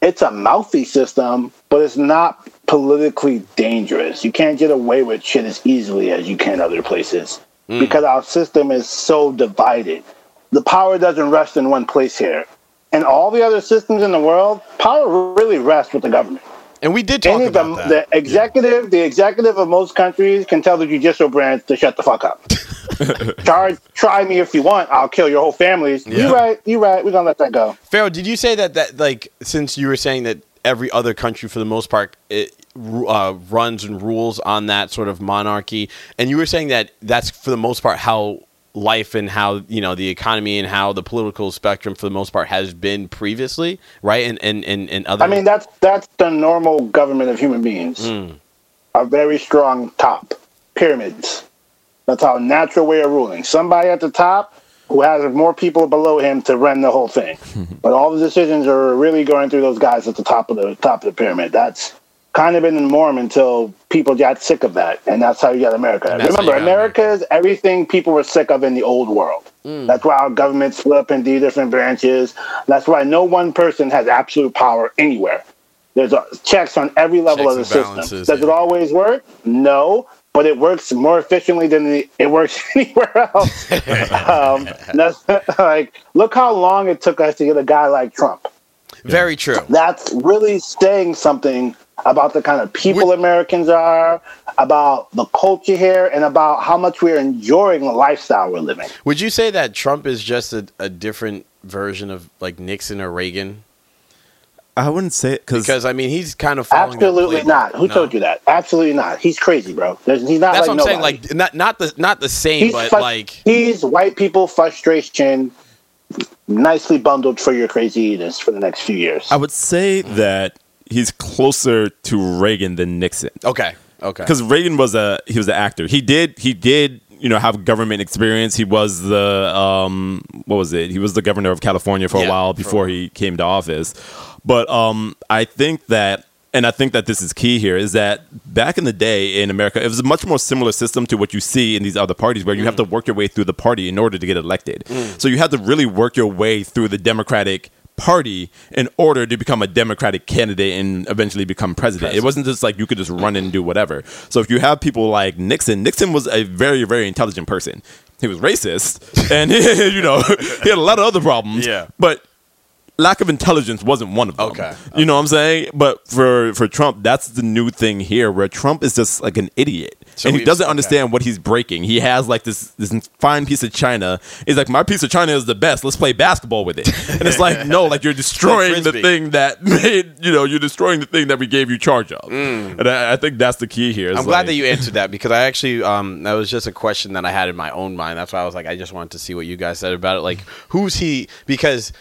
It's a mouthy system, but it's not politically dangerous. You can't get away with shit as easily as you can other places Mm. because our system is so divided. The power doesn't rest in one place here. And all the other systems in the world, power really rests with the government. And we did talk Any, about the, that. the executive, the executive of most countries can tell the judicial branch to shut the fuck up. <laughs> try, try me if you want. I'll kill your whole families. Yeah. You right. You right. We're gonna let that go. Pharaoh, did you say that that like since you were saying that every other country for the most part it uh, runs and rules on that sort of monarchy, and you were saying that that's for the most part how life and how you know the economy and how the political spectrum for the most part has been previously, right? And and and, and other. I mean, that's that's the normal government of human beings. Mm. A very strong top pyramids. That's our natural way of ruling. Somebody at the top who has more people below him to run the whole thing. <laughs> but all the decisions are really going through those guys at the top of the top of the pyramid. That's kind of been the norm until people got sick of that, and that's how you got America. And that's how Remember, America is everything people were sick of in the old world. Mm. That's why our government split up into different branches. That's why no one person has absolute power anywhere. There's a, checks on every level Checks of the system. balances, Does it always work? No, but it works more efficiently than the, it works <laughs> anywhere else. <laughs> um, that's, <laughs> like, look how long it took us to get a guy like Trump. very true. That's really saying something about the kind of people Would- Americans are, about the culture here, and about how much we're enjoying the lifestyle we're living. Would you say that Trump is just a, a different version of like Nixon or Reagan? I wouldn't say it Because I mean, he's kind of following Absolutely not. Who No? told you that? Absolutely not. He's crazy, bro. There's, he's not That's like what I'm saying. Like not not the not the same, he's, but frus- like he's white people frustration nicely bundled for your craziness for the next few years. I would say that he's closer to Reagan than Nixon. okay. Okay. Because Reagan was a he was an actor. He did he did you know have government experience. He was the um what was it? He was the governor of California for Yeah, a while before he came to office. But um I think that and I think that this is key here is that back in the day in America, it was a much more similar system to what you see in these other parties where you have to work your way through the party in order to get elected. So you had to really work your way through the Democratic party in order to become a Democratic candidate and eventually become president. It wasn't just like you could just run and do whatever. So if you have people like Nixon, Nixon was a very, very intelligent person. He was racist and <laughs> you know, <laughs> he had a lot of other problems. Yeah. But lack of intelligence wasn't one of them. Okay. You know what I'm saying? But for for Trump, that's the new thing here where Trump is just like an idiot. So and he doesn't okay. understand what he's breaking. He has like this this fine piece of china. He's like, my piece of china is the best. Let's play basketball with it. <laughs> And it's like, no, like you're destroying the thing that <laughs> made you know you're destroying the thing that we gave you charge of. And I, I think that's the key here. Mm. I'm glad that you answered that because I actually um that was just a question that I had in my own mind. That's why I was like I just wanted to see what you guys said about it. Like who's he because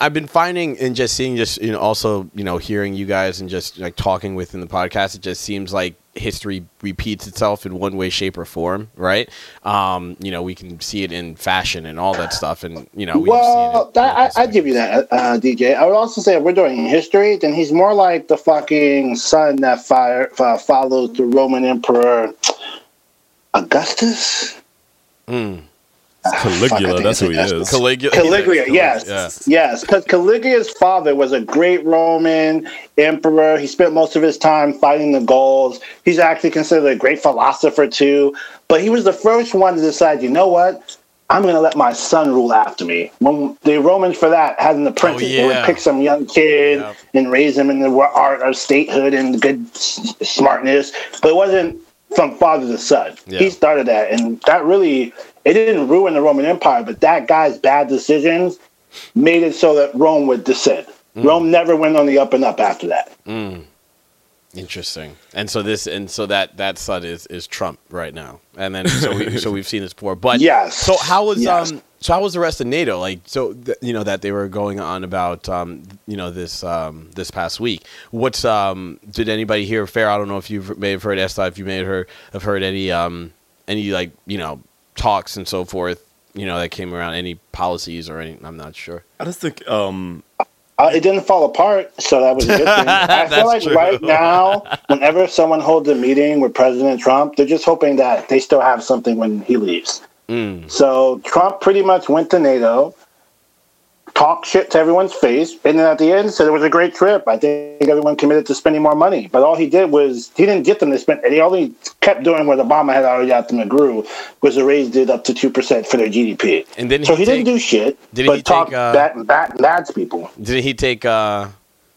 I've been finding and just seeing just you know also you know hearing you guys and just like talking within the podcast it just seems like history repeats itself in one way shape or form right um you know we can see it in fashion and all that stuff and you know we've Well, seen it that, I, I'd give you that, uh, DJ. I would also say if we're doing history, then he's more like the fucking son that fire, uh, follows the Roman Emperor Augustus. Mm. Fuck, I Caligula, think that's who he Augustus. is. Caligula Caligula, yes, yeah. yes, because Caligula's father was a great Roman emperor. He spent most of his time fighting the Gauls. He's actually considered a great philosopher too. But he was the first one to decide, you know what? I'm going to let my son rule after me. When the Romans, for that, had an apprentice. They Oh, yeah. would pick some young kid Yep. and raise him in the art of statehood and good s- smartness. But it wasn't from father to son. Yeah. He started that, and that really it didn't ruin the Roman Empire, but that guy's bad decisions made it so that Rome would descend. Mm. Rome never went on the up and up after that. Interesting. And so this and so that that son is is Trump right now. And then so we so we've seen this before. But <laughs> Yes. So how was Yes. um so how was the rest of NATO? Like so th- you know that they were going on about um you know this um this past week. What's um did anybody hear fair? I don't know if you may have heard Esta, if you may have heard have heard any um any like you know talks and so forth. You know that came around any policies or any. I'm not sure. I just think um Uh, it didn't fall apart, so that was a good thing. <laughs> I feel like true. right now, whenever someone holds a meeting with President Trump, they're just hoping that they still have something when he leaves. Mm. So Trump pretty much went to NATO, talked shit to everyone's face, and then at the end said it was a great trip. I think everyone committed to spending more money. But all he did was he didn't get them to spend. And he only kept doing what Obama had already got them to do, was to raise it up to two percent for their GDP. And didn't so he he, didn't do shit. did but he talk take, uh, bad, bad, bad to people. Didn't he take uh,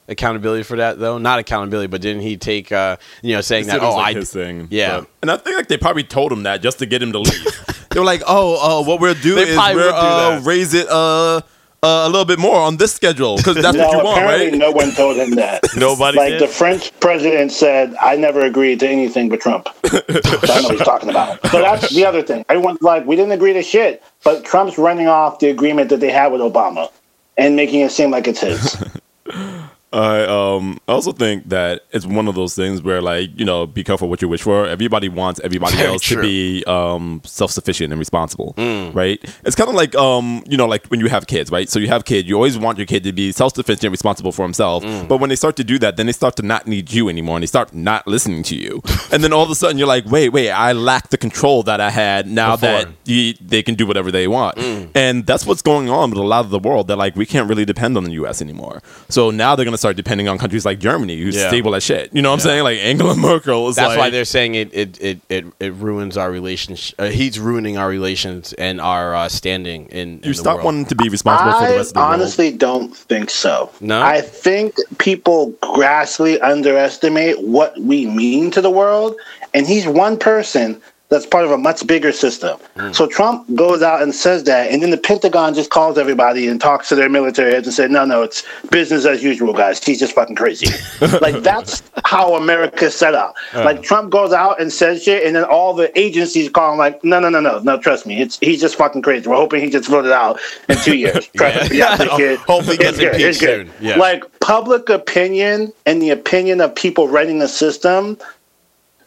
accountability for that though? Not accountability, but didn't he take uh, you know saying It that? was Oh, like I his thing. Yeah. But- and I think like they probably told him that just to get him to leave. <laughs> they were like, "Oh, uh, what we'll do They is we'll would do uh, raise it uh, uh, a little bit more on this schedule because that's no, what you want, apparently right?" no one told him that. <laughs> Nobody like did? the French president said, I never agreed to anything but Trump. <laughs> so I know what he's talking about. So that's the other thing. Everyone's like, we didn't agree to shit, but Trump's running off the agreement that they had with Obama and making it seem like it's his. <laughs> I um I also think that it's one of those things where like you know be careful what you wish for. Everybody wants everybody <laughs> Very else true. to be um self sufficient and responsible, Mm. right? It's kind of like um you know like when you have kids, right? So you have kid, you always want your kid to be self sufficient, and responsible for himself. Mm. But when they start to do that, then they start to not need you anymore, and they start not listening to you. and then all of a sudden you're like, wait, wait, I lack the control that I had now that Before. they can do whatever they want. Mm. And that's what's going on with a lot of the world. That like we can't really depend on the U.S. anymore. So now they're gonna start depending on countries like Germany, who's Yeah. stable as shit. You know what I'm saying? Like Angela <laughs> Merkel is That's like, why they're saying it it, it, it, it ruins our relationship. Uh, he's ruining our relations and our uh, standing in, in you the stop world. wanting to be responsible for the rest of the honestly don't think so. No? I think people grossly underestimate what we mean to the world, and he's one person that's part of a much bigger system. Hmm. So Trump goes out and says that, and then the Pentagon just calls everybody and talks to their military heads and said, "No, no, it's business as usual, guys. He's just fucking crazy." <laughs> like that's how America's set up. Like Trump goes out and says shit, and then all the agencies call him like, "No, no, no, no, no. Trust me, it's he's just fucking crazy. We're hoping he gets voted out in two <laughs> years. Yeah. yeah. <laughs> Hopefully gets good, impeached soon. Yeah. Like public opinion and the opinion of people running the system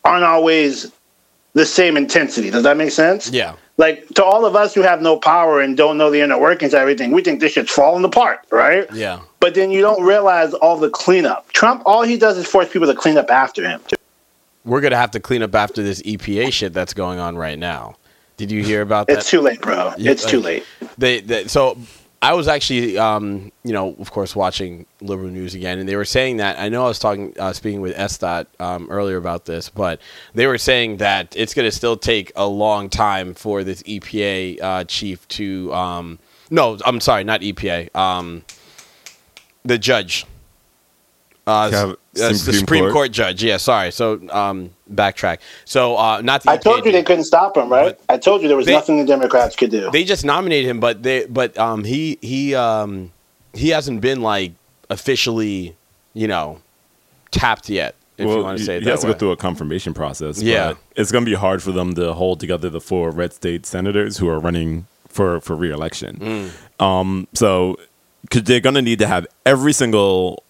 aren't always the same intensity. Does that make sense? Yeah. Like to all of us who have no power and don't know the inner workings of everything, we think this shit's falling apart, right? Yeah. But then you don't realize all the cleanup. Trump, all he does is force people to clean up after him. We're gonna have to clean up after this EPA shit that's going on right now. Did you hear about that? It's too late, bro. Yeah, it's too late. they, they so I was actually um, you know of course watching liberal news again and they were saying that I know I was talking uh, speaking with Estat um, earlier about this but they were saying that it's going to still take a long time for this EPA uh, chief to um, no I'm sorry not EPA um, the judge uh, Yeah, uh, the Supreme Supreme Court. Court. judge yeah sorry so um, backtrack so uh, not the I told you they couldn't stop him, right? I told you there was They- nothing the Democrats could do. they just nominated him, but they but um he he um he hasn't been like officially you know tapped yet. If you want to say it he that has to go through a confirmation process. Yeah. it's going to be hard for them to hold together the four red state senators who are running for for reelection. Mm. Um, so because they're going to need to have every single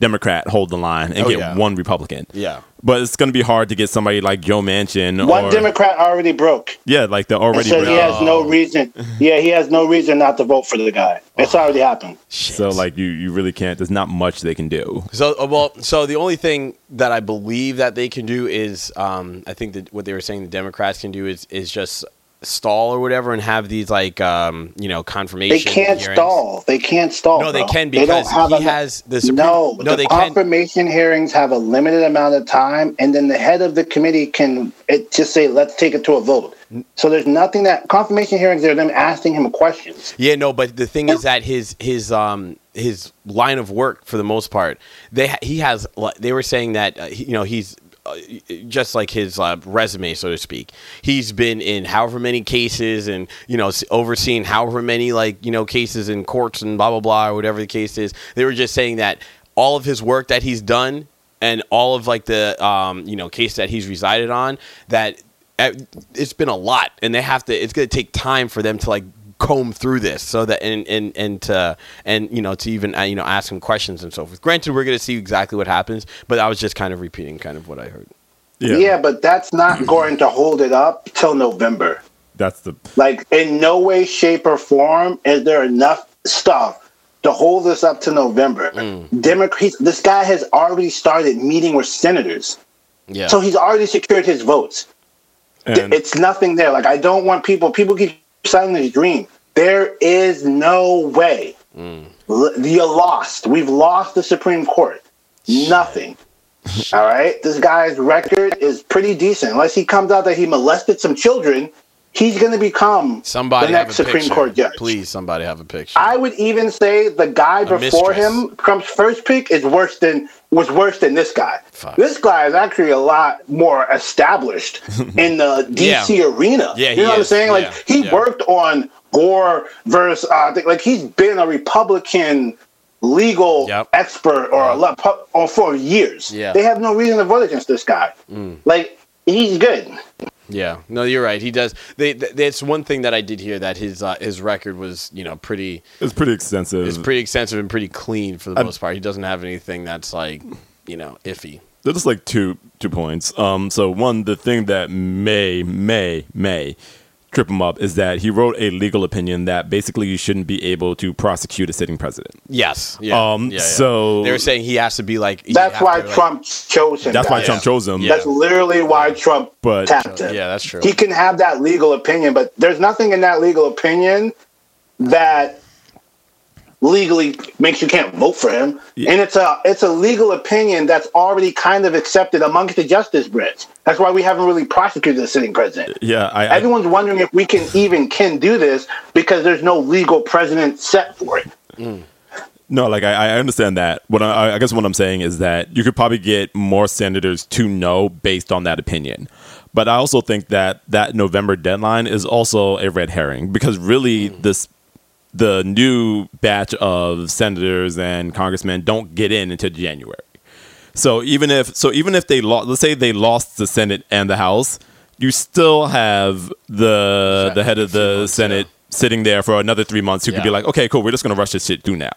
Democrat hold the line and Oh, get yeah. one Republican. Yeah. But it's going to be hard to get somebody like Joe Manchin One or Democrat already broke. yeah, like the And already. so he has no Oh. reason. Yeah, he has no reason not to vote for the guy. It's already happened. so like you, you really can't. There's not much they can do. So uh, well, so the only thing that I believe that they can do is, um, I think that what they were saying the Democrats can do is is just stall or whatever and have these like um, you know confirmation. They can't hearings. stall. They can't stall. No, they can They don't because have he enough- has the Supreme- no. no, the they can- confirmation hearings have a limited amount of time, and then the head of the committee can it just say, "Let's take it to a vote." So there's nothing that confirmation hearings are them asking him questions. Yeah, no, but the thing is that his his um his line of work for the most part, they he has they were saying that uh, he, you know he's just like his uh, resume, so to speak. He's been in however many cases, and you know, overseeing however many like you know cases in courts and blah blah blah or whatever the case is. They were just saying that all of his work that he's done and all of like the um you know case that he's resided on that uh, it's been a lot, and they have to. It's going to take time for them to like comb through this so that and and and to and you know to even uh, you know ask him questions and so forth. Granted, we're going to see exactly what happens, but I was just kind of repeating kind of what I heard. Yeah, but that's not <clears throat> going to hold it up till November. That's the Like in no way, shape, or form is there enough stuff to hold this up to November. Democrats. This guy has already started meeting with senators, Yeah. so he's already secured his votes. And it's nothing there. Like I don't want people. People keep selling this dream. There is no way. Mm. L- You're lost. We've lost the Supreme Court. Nothing. All right. This guy's record is pretty decent. Unless he comes out that he molested some children, he's going to become somebody the have next a Supreme picture. Court judge. Please, somebody have a picture. I would even say the guy before mistress. him, Trump's first pick, is worse than was worse than this guy. Fuck. This guy is actually a lot more established <laughs> in the DC arena. Yeah, you know what I'm saying? Like Yeah, he yeah. worked on Gore versus uh, like he's been a Republican legal Yep. expert or a lot pu- or for years. Yeah. Mm. They have no reason to vote against this guy. Like he's good. Yeah, no, you're right. He does. They, th it's one thing that I did hear that his uh, his record was you know pretty it's pretty extensive. it's pretty extensive and pretty clean for the I'm- most part. He doesn't have anything that's like you know iffy. There's like two two points. Um, so one, the thing that may may may trip him up is that he wrote a legal opinion that basically you shouldn't be able to prosecute a sitting president. Yes. Yeah. Um, yeah, yeah. so- they were saying he has to be like. That's why to, like- Trump chose him. That's why guys. Trump chose him. Yeah. That's literally why Trump But- tapped him. Yeah, that's true. He can have that legal opinion, but there's nothing in that legal opinion that legally makes you can't vote for him. Yeah. And it's a it's a legal opinion that's already kind of accepted amongst the justice branch. That's why we haven't really prosecuted the sitting president. Yeah, I, I Everyone's wondering if we can even can do this because there's no legal precedent set for it. Mm. no, like I, I understand that. What I, I guess what I'm saying is that you could probably get more senators to know based on that opinion. But I also think that that November deadline is also a red herring because really mm. this the new batch of senators and congressmen don't get in until January. So even if so even if they lost, let's say they lost the Senate and the House, you still have the the head of the Senate sitting there for another three months who could be like, okay, cool, we're just gonna rush this shit through now.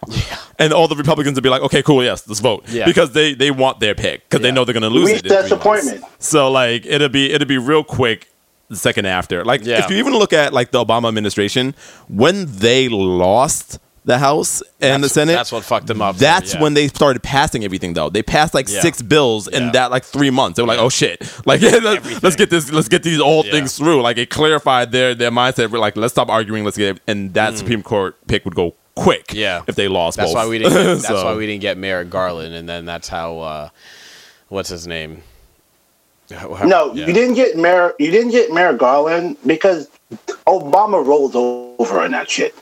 And all the Republicans would be like, okay, cool, yes, let's vote Yeah. because they they want their pick because they know they're gonna lose it. in three months. appointment. So like it'll be it'll be real quick the second after. Like Yeah. if you even look at like the Obama administration when they lost the House and the Senate, that's what fucked them up. That's Yeah. when they started passing everything though. They passed like Yeah. six bills in Yeah. that like three months. They were like, oh shit, like <laughs> let's, let's get this, let's get these old things through. Like it clarified their their mindset. We're like, let's stop arguing. Let's get it. and that Supreme Court pick would go quick. Mm. Yeah. if they lost. That's both. why we didn't. Get, <laughs> that's So- why we didn't get Merrick Garland, and then that's how. Uh, what's his name? How- No, yeah. you didn't get Merrick. You didn't get Merrick Garland because Obama rolls over on that shit.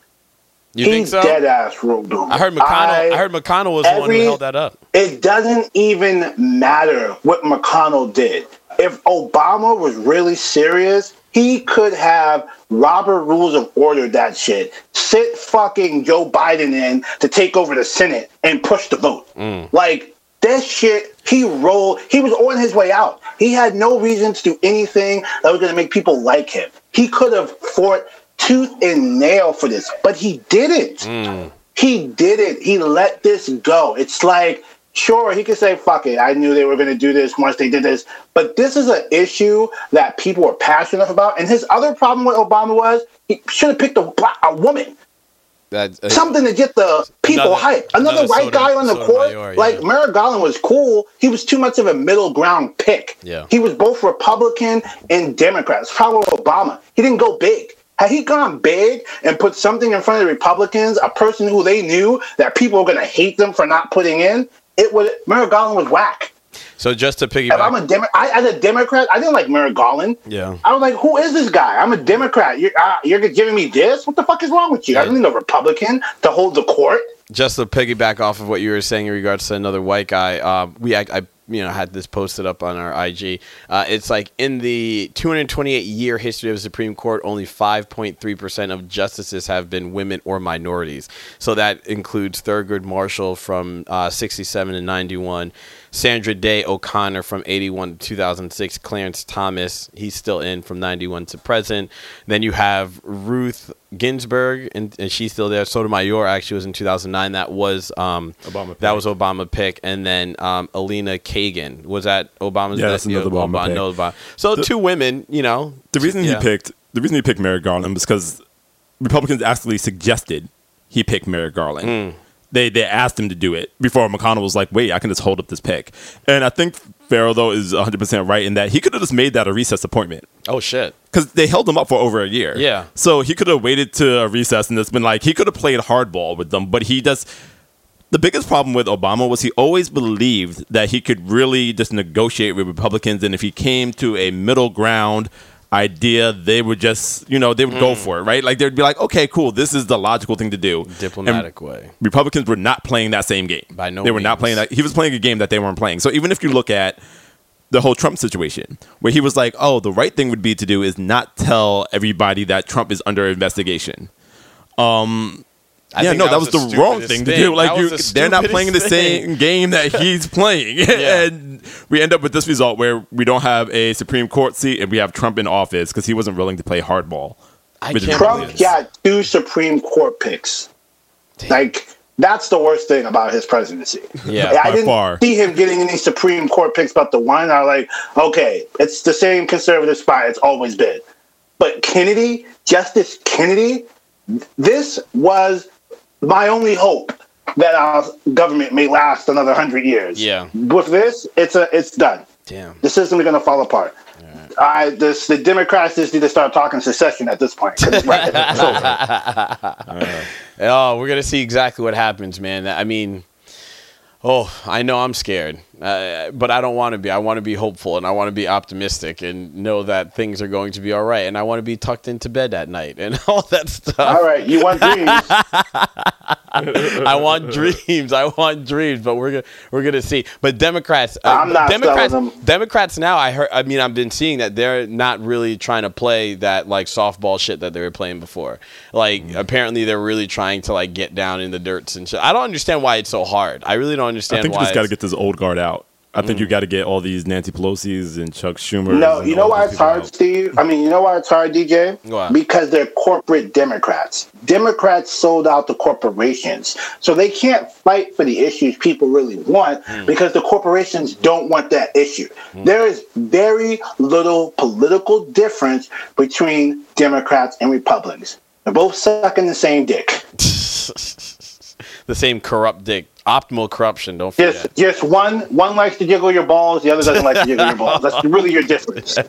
You he think so? dead ass rolled over. I heard McConnell. I, heard McConnell was the one who held that up. It doesn't even matter what McConnell did. If Obama was really serious, he could have Robert Rules of Order that shit. Sit fucking Joe Biden in to take over the Senate and push the vote. Mm. Like that shit, he rolled. He was on his way out. He had no reason to do anything that was going to make people like him. He could have fought tooth and nail for this, but he didn't. Mm. He didn't. He let this go. It's like, sure, he could say, fuck it. I knew they were going to do this once they did this. But this is an issue that people are passionate about. And his other problem with Obama was he should have picked a, black, a woman. That, uh, Something to get the people Another- hyped. Another, another white Soto- guy on the court, Sotomayor, yeah. like Merrick Garland was cool. He was too much of a middle ground pick. Yeah. He was both Republican and Democrat. It's probably Obama. He didn't go big. Had he gone big and put something in front of the Republicans, a person who they knew that people were going to hate them for not putting in, it would Merrick Garland was whack. So just to If I'm a Demo- I, as a Democrat, I didn't like Merrick Garland. Yeah. I was like, who is this guy? I'm a Democrat. You're, uh, you're giving me this? What the fuck is wrong with you? I Yeah. don't need a Republican to hold the court. just to piggyback off of what you were saying in regards to another white guy, um, we I, I you know had this posted up on our IG. Uh, it's like in the 228 year history of the Supreme Court, only 5.3 percent of justices have been women or minorities. So that includes Thurgood Marshall from uh, 67 to 91. Sandra Day O'Connor from 81 to 2006, Clarence Thomas, he's still in from 91 to present. Then you have Ruth Ginsburg, and, and she's still there. Sotomayor actually was in 2009. That was um, Obama That pick. was Obama pick, and then um, Elena Kagan was that Obama's. Yeah, that's another Obama pick. no, Obama. So two women, you know. The reason yeah. he picked the reason he picked Merrick Garland was because Republicans actually suggested he pick Merrick Garland. Hmm. They they asked him to do it before McConnell was like, "Wait, I can just hold up this pick." And I think Pharaoh though is 100 percent right in that he could have just made that a recess appointment Oh shit! because they held him up for over a year. Yeah. So he could have waited to a recess and it's been like he could have played hardball with them, but he just. The biggest problem with Obama was he always believed that he could really just negotiate with Republicans, and if he came to a middle ground idea, they would just, you know, they would Mm. go for it, right? Like they'd be like, okay, cool, this is the logical thing to do. Diplomatic And way. Republicans were not playing that same game. By no they were not playing that. He was playing a game that they weren't playing. So even if you look at the whole Trump situation, where he was like, "Oh, the right thing would be to do is not tell everybody that Trump is under investigation." I yeah, think no, that, was, the the wrong stupidest thing to do. Like, you, the they're not stupidest playing the thing. same <laughs> game that he's playing, <laughs> Yeah. and we end up with this result where we don't have a Supreme Court seat and we have Trump in office because he wasn't willing to play hardball. I can't Trump got two Supreme Court picks. Like that's the worst thing about his presidency. Yeah, I by didn't far. see him getting any Supreme Court picks but the one. I like, okay, it's the same conservative spot it's always been. But Kennedy, Justice Kennedy, this was my only hope that our government may last another hundred years. Yeah. With this, it's a it's done. Damn. The system is going to fall apart. I this the Democrats just need to start talking secession at this point. <laughs> right- Oh, we're gonna see exactly what happens, man. I mean, oh, I know I'm scared, uh, but I don't want to be. I want to be hopeful and I want to be optimistic and know that things are going to be all right. And I want to be tucked into bed at night and <laughs> all that stuff. All right, you want dreams? <laughs> I want dreams. I want dreams, but we're gonna we're gonna see. But Democrats, uh, I'm not Democrats, them. Democrats now. I heard. I mean, I've been seeing that they're not really trying to play that like softball shit that they were playing before. Like Mm-hmm. apparently they're really trying to like get down in the dirts and shit. I don't understand why it's so hard. I really don't understand. I understand think you just got to get this old guard out. I think Mm. you got to get all these Nancy Pelosi's and Chuck Schumer. No, you know why it's hard, Steve? I mean, you know why it's hard, DJ? Why? Because they're corporate Democrats. Democrats sold out the corporations. So they can't fight for the issues people really want Hmm. because the corporations don't want that issue. There is very little political difference between Democrats and Republicans. They're both sucking the same dick. <laughs> the same corrupt dick, optimal corruption. Don't Just, forget. just one one likes to jiggle your balls, the other doesn't like to jiggle your balls. That's really your difference. <laughs> I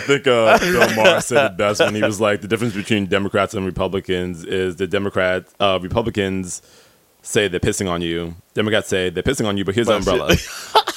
think uh, Bill Maher said it best when he was like, the difference between Democrats and Republicans is the Democrats, uh, Republicans say they're pissing on you. Democrats say they're pissing on you, but here's the umbrella.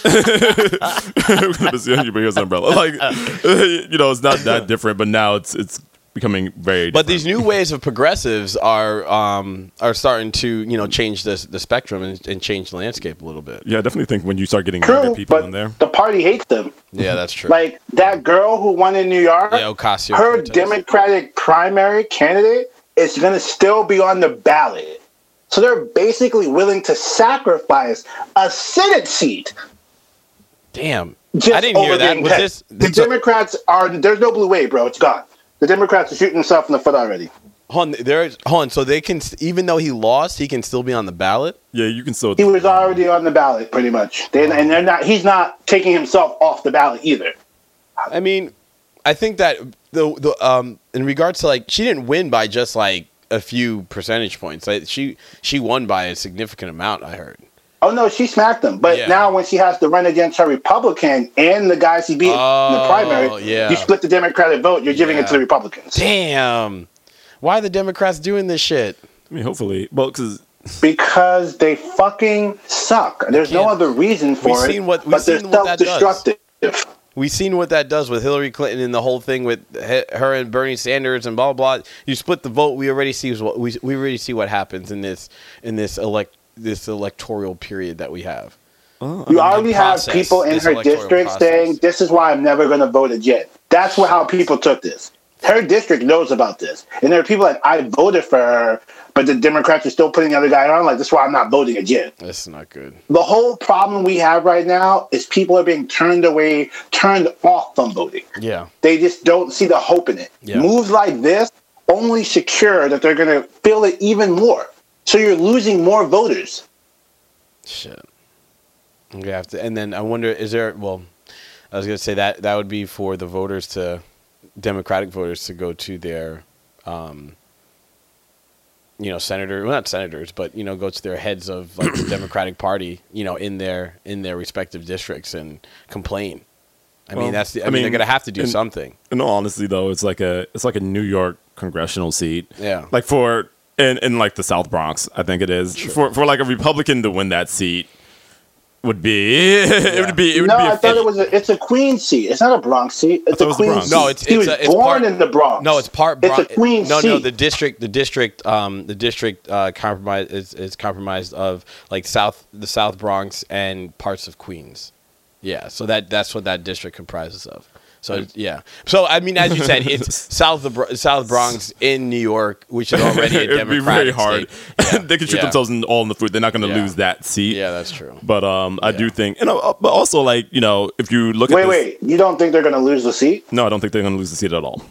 We're gonna piss on you, but here's the umbrella. Like, <laughs> you know, it's not that different, but now it's it's becoming very. But different. these new waves of progressives are um, are starting to you know change the the spectrum and, and change the landscape a little bit. yeah, I definitely think when you start getting younger people but in there, the party hates them. Yeah, that's true. Like that girl who won in New York, Yeah, Ocasio her Cortez. Democratic primary candidate is going to still be on the ballot. So they're basically willing to sacrifice a Senate seat. Damn, Just I didn't hear that. being Was this? The Democrats are there's no blue wave, bro. It's gone. The Democrats are shooting themselves in the foot already. hold on, there, hold on. So they can, even though he lost, he can still be on the ballot. yeah, you can still. He was already on the ballot, pretty much. They, and they're not. He's not taking himself off the ballot either. I mean, I think that the the um in regards to like she didn't win by just like a few percentage points. Like, she she won by a significant amount. I heard. Oh no, she smacked him. But Yeah. now when she has to run against her Republican and the guys he beat in the Oh, primary, yeah. you split the Democratic vote. You're giving it to the Republicans Damn, why are the Democrats doing this shit? I mean, hopefully, well, because because they fucking suck. There's no other reason for We've it. seen what- we've but they're seen what that does. self-destructive. We've seen what that does with Hillary Clinton and the whole thing with her and Bernie Sanders and blah blah. blah. You split the vote. We already see what we we already see what happens in this in this elect this electoral period that we have. You already have people in her district process. saying, "This is why I'm never going to vote again." That's what, how people took this. Her district knows about this, and there are people like, "I voted for her, but the Democrats are still putting the other guy on." Like, this is why I'm not voting again. That's not good. the whole problem we have right now is people are being turned away, turned off from voting. Yeah. They just don't see the hope in it. Yeah. Moves like this only secure that they're going to feel it even more. So you're losing more voters. Shit. I'm gonna have to. And then I wonder, is there? Well, I was gonna say that that would be for the voters to, Democratic voters to go to their, um, you know, senator. Well, not senators, but you know, go to their heads of like the <coughs> Democratic Party. You know, in their in their respective districts and complain. I Well, mean, that's the. I, I mean, they're gonna have to do and- something. in all honesty, though, it's like a it's like a New York congressional seat. Yeah. Like for in in like the South Bronx, I think it is for for like a Republican to win that seat would be <laughs> it would be it would No, be. I a thought it was. A, it's a Queen seat. It's not a Bronx seat. It's thought it a was the Queen seat. No, it's he was a, it's born part, in the Bronx. No, it's part. It's a Bron- Queen No, seat. no, the district, the district, um, the district uh, compromise is, is compromised of like South, the South Bronx and parts of Queens. Yeah, so that that's what that district comprises of. So yeah, so I mean, as you said, it's <laughs> South the Bro- South Bronx in New York, which is already a <laughs> it would be very hard. state. <laughs> they can shoot yeah. themselves in, all in the foot. They're not going to Yeah. lose that seat. Yeah, that's true. But um, I do think, you know, uh, but also like you know, if you look at Wait, wait. You don't think they're going to lose the seat? no, I don't think they're going to lose the seat at all.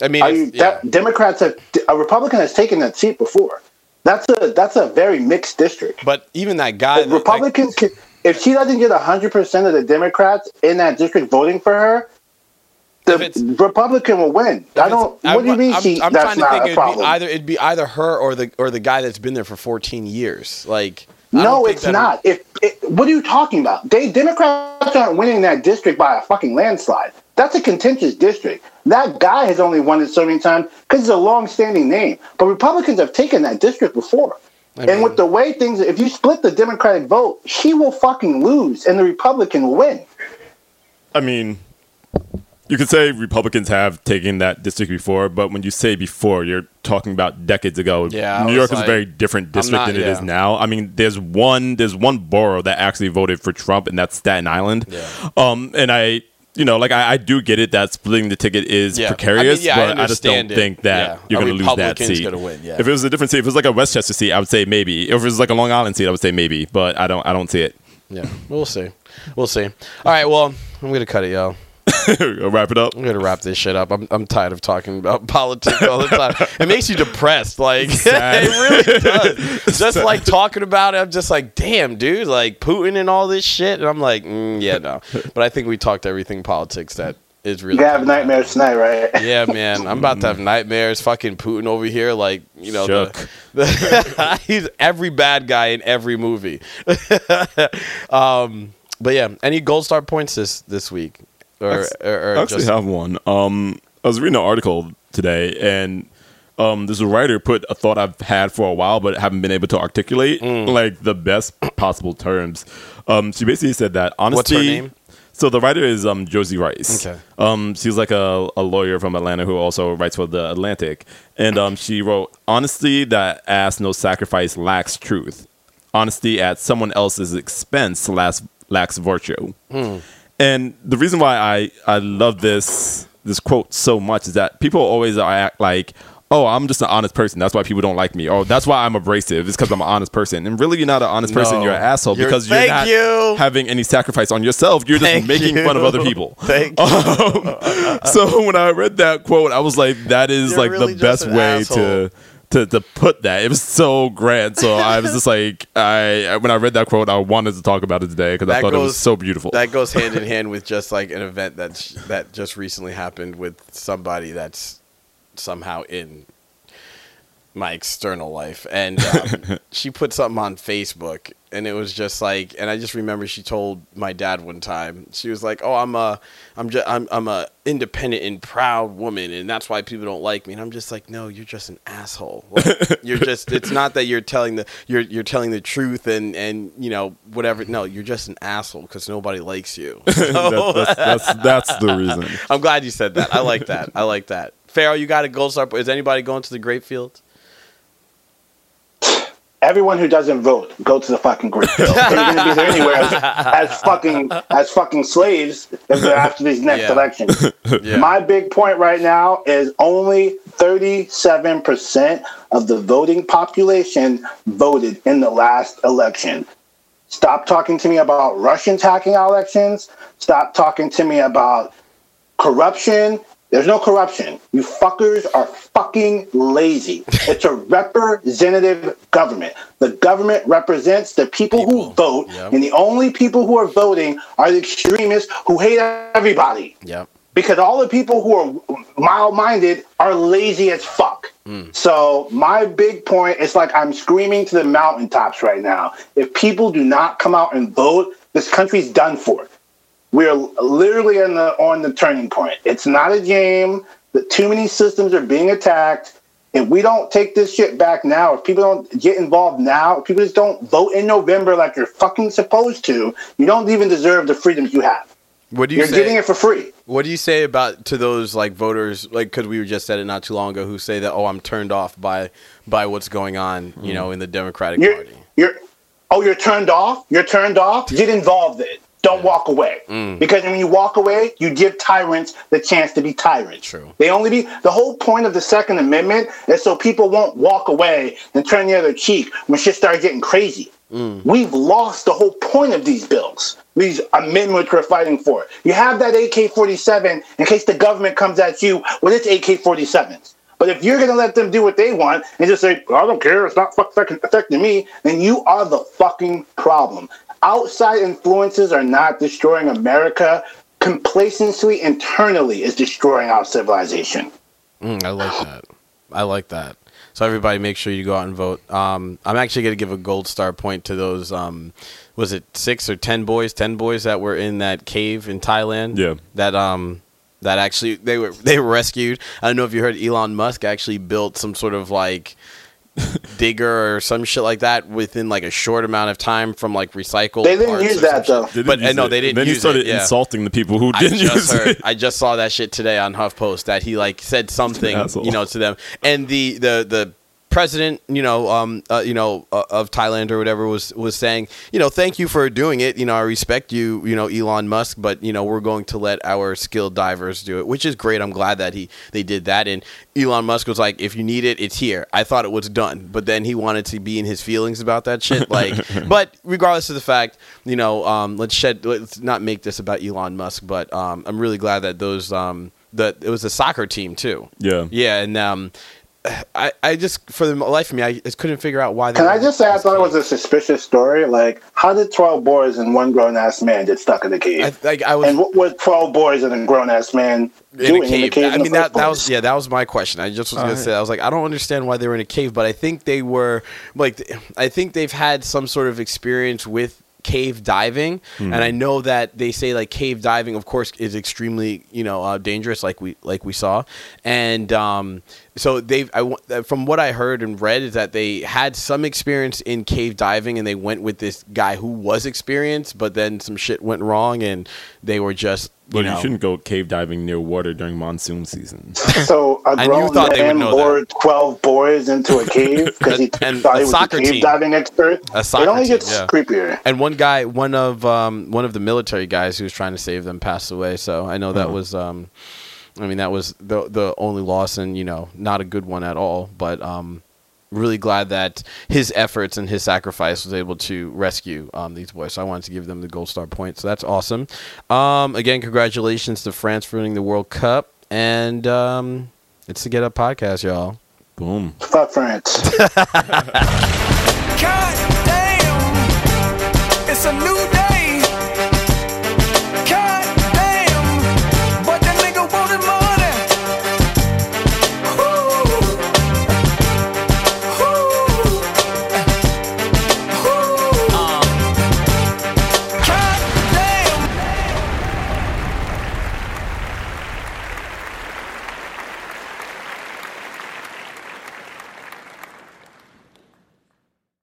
I mean, Are you, yeah. that, Democrats have a Republican has taken that seat before. That's a that's a very mixed district. but even that guy, If that- Republicans, can, if she doesn't get hundred percent of the Democrats in that district voting for her, If the Republican will win. I don't. I- What do you mean? I'm, she, I'm that's trying to not think a it'd problem. be either it'd be either her or the or the guy that's been there for 14 years. Like I no, it's not. If it, what are you talking about? They Democrats aren't winning that district by a fucking landslide. That's a contentious district. That guy has only won it so many times because it's a long-standing name. But Republicans have taken that district before. I and with the way things, if you split the Democratic vote, she will fucking lose, and the Republican will win. I mean, you could say Republicans have taken that district before, but when you say before, you're talking about decades ago. Yeah, New York is a very different district not- than it is yeah. now. I mean, there's one there's one borough that actually voted for Trump, and that's Staten Island. Yeah. Um, and I. You know, like I, I do get it that splitting the ticket is Yeah. precarious, I mean, yeah, I but I, just don't it. think that Yeah. you're going to lose that seat. gonna win, yeah. If it was a different seat, if it was like a Westchester seat, I would say maybe. If it was like a Long Island seat, I would say maybe, but I don't I don't see it. Yeah, we'll see. We'll see. All right, well, I'm gonna cut it, yo. <laughs> Wrap it up. I'm gonna wrap this shit up. I'm I'm tired of talking about <laughs> politics all the time. it makes you depressed. Like <laughs> it really does. Just like talking about it, I'm just like, damn, dude, like Putin and all this shit. And I'm like, mm, yeah, no. But I think we talked everything politics that is really. You have nightmares tonight, right? Yeah, man, I'm about to have nightmares. Fucking Putin over here, like you know, Shook. the, the, he's every bad guy in every movie. um, but yeah, any gold star points this this week, or, or, or I actually just have one. Um, I was reading an article today, and um, a writer put a thought I've had for a while, but haven't been able to articulate Mm. like the best possible terms. Um, she basically said that honesty. What's her name? So the writer is um, Josie Rice. Okay. Um, she's like a, a lawyer from Atlanta who also writes for the Atlantic, and um, she wrote, "Honesty that asks no sacrifice lacks truth. Honesty at someone else's expense lacks lacks virtue." And the reason why I, I love this this quote so much is that people always act like, oh, I'm just an honest person. That's why people don't like me. Oh, that's why I'm abrasive. It's because I'm an honest person. And really, you're not an honest person. No. You're an asshole You're- because you're not you. having any sacrifice on yourself. You're just Thank making you. fun of other people. <laughs> Thank you. <laughs> so when I read that quote, I was like, that is You're like really the best way asshole. to. To, to put that, it was so grand. So I was just <laughs> like, I when I read that quote, I wanted to talk about it today because I thought it was so beautiful. that goes <laughs> hand in hand with just like an event that's that just recently happened with somebody that's somehow in my external life. And um, <laughs> she put something on facebook and it was just like and i just remember she told my dad one time she was like oh i'm a i'm just i'm, I'm a independent and proud woman and that's why people don't like me. And i'm just like no you're just an asshole. Like, <laughs> you're just it's not that you're telling the you're you're telling the truth and and you know whatever. No you're just an asshole because nobody likes you. <laughs> That- that's, that's, that's the reason. i'm glad you said that. I like that. I like that. Pharaoh, you got a gold star. Is anybody going to the grape field? Everyone who doesn't vote, go to the fucking group. <laughs> They're going to be there anywhere as, as fucking as fucking slaves if they're after these next Yeah. elections. <laughs> Yeah. My big point right now is only 37% of the voting population voted in the last election. Stop talking to me about Russians hacking our elections. Stop talking to me about corruption. There's no corruption. You fuckers are fucking lazy. It's a <laughs> representative government. The government represents the people, People. who vote, Yep. and the only people who are voting are the extremists who hate everybody Yep. because all the people who are mild-minded are lazy as fuck. Hmm. So my big point is like I'm screaming to the mountaintops right now. If people do not come out and vote, this country's done for. We're literally on the on the turning point. It's not a game. The too many systems are being attacked. If we don't take this shit back now, if people don't get involved now, if people just don't vote in November like you're fucking supposed to, you don't even deserve the freedoms you have. What do you You're say? getting it for free. What do you say about to those like voters like because we were just said it not too long ago who say that oh I'm turned off by by what's going on you hmm. know in the Democratic You're, Party. you're, oh, you're turned off. You're turned off. Get involved in it. Don't walk away. Mm. Because when you walk away, you give tyrants the chance to be tyrants. True. They only be the whole point of the Second Amendment is so people won't walk away and turn the other cheek when shit starts getting crazy. Mm. We've lost the whole point of these bills, these amendments we're fighting for. You have that AK 47 in case the government comes at you with its AK 47s. But if you're going to let them do what they want and just say, I don't care, it's not fucking affecting me, then you are the fucking problem. Outside influences are not destroying America. Complacency internally is destroying our civilization. Mm, I like that. I like that. So everybody, make sure you go out and vote. Um, I'm actually going to give a gold star point to those. Um, was it six or ten boys? Ten boys that were in that cave in Thailand. Yeah. That um, that actually they were they were rescued. I don't know if you heard Elon Musk actually built some sort of like <laughs> digger or some shit like that within like a short amount of time from like recycled. They didn't use that, though. shit. But didn't uh, no, they didn't Then he started it. Yeah. insulting the people who I didn't just use heard. it. I just saw that shit today on HuffPost that he like said something, you know, to them, and the the the president, you know, um, uh, you know, uh, of Thailand or whatever was was saying, you know, thank you for doing it. You know, I respect you, you know, Elon Musk, but you know, we're going to let our skilled divers do it, which is great. I'm glad that he they did that. And Elon Musk was like, if you need it, it's here. I thought it was done, but then he wanted to be in his feelings about that shit. <laughs> Like, but regardless of the fact, you know, um, let's shed, let's not make this about Elon Musk, but um, I'm really glad that those um, that it was a soccer team too. Yeah. Yeah, and um, I, I just for the life of me, I just couldn't figure out why. They Can I just say I thought it was a suspicious story? Like, how did twelve boys and one grown ass man get stuck in the cave? I, like I was and what were twelve boys and a grown ass man in doing a in the cave. cave? I mean that that was yeah that was my question. I just was gonna Alright. say I was like I don't understand why they were in a cave, but I think they were like I think they've had some sort of experience with cave diving and i know that they say like cave diving of course is extremely you know uh, dangerous like we like we saw. And um so they've I, uh, from what i heard and read is that they had some experience in cave diving and they went with this guy who was experienced but then some shit went wrong and they were just you But you shouldn't go cave diving near water during monsoon season. <laughs> So a And you grown thought they would man know that. lured twelve boys into a cave because he <laughs> And thought a he was a cave team. diving expert. A soccer it only team, gets yeah. creepier. And one guy, one of um, one of the military guys who was trying to save them, passed away. So I know that Oh. was, um, I mean, that was the the only loss, and you know, not a good one at all. But um, really glad that his efforts and his sacrifice was able to rescue um, these boys. So I wanted to give them the gold star point. So that's awesome. Um, again, congratulations to France for winning the World Cup. And um, it's the Get Up podcast, y'all. Boom. Fuck France. <laughs> God damn. It's a new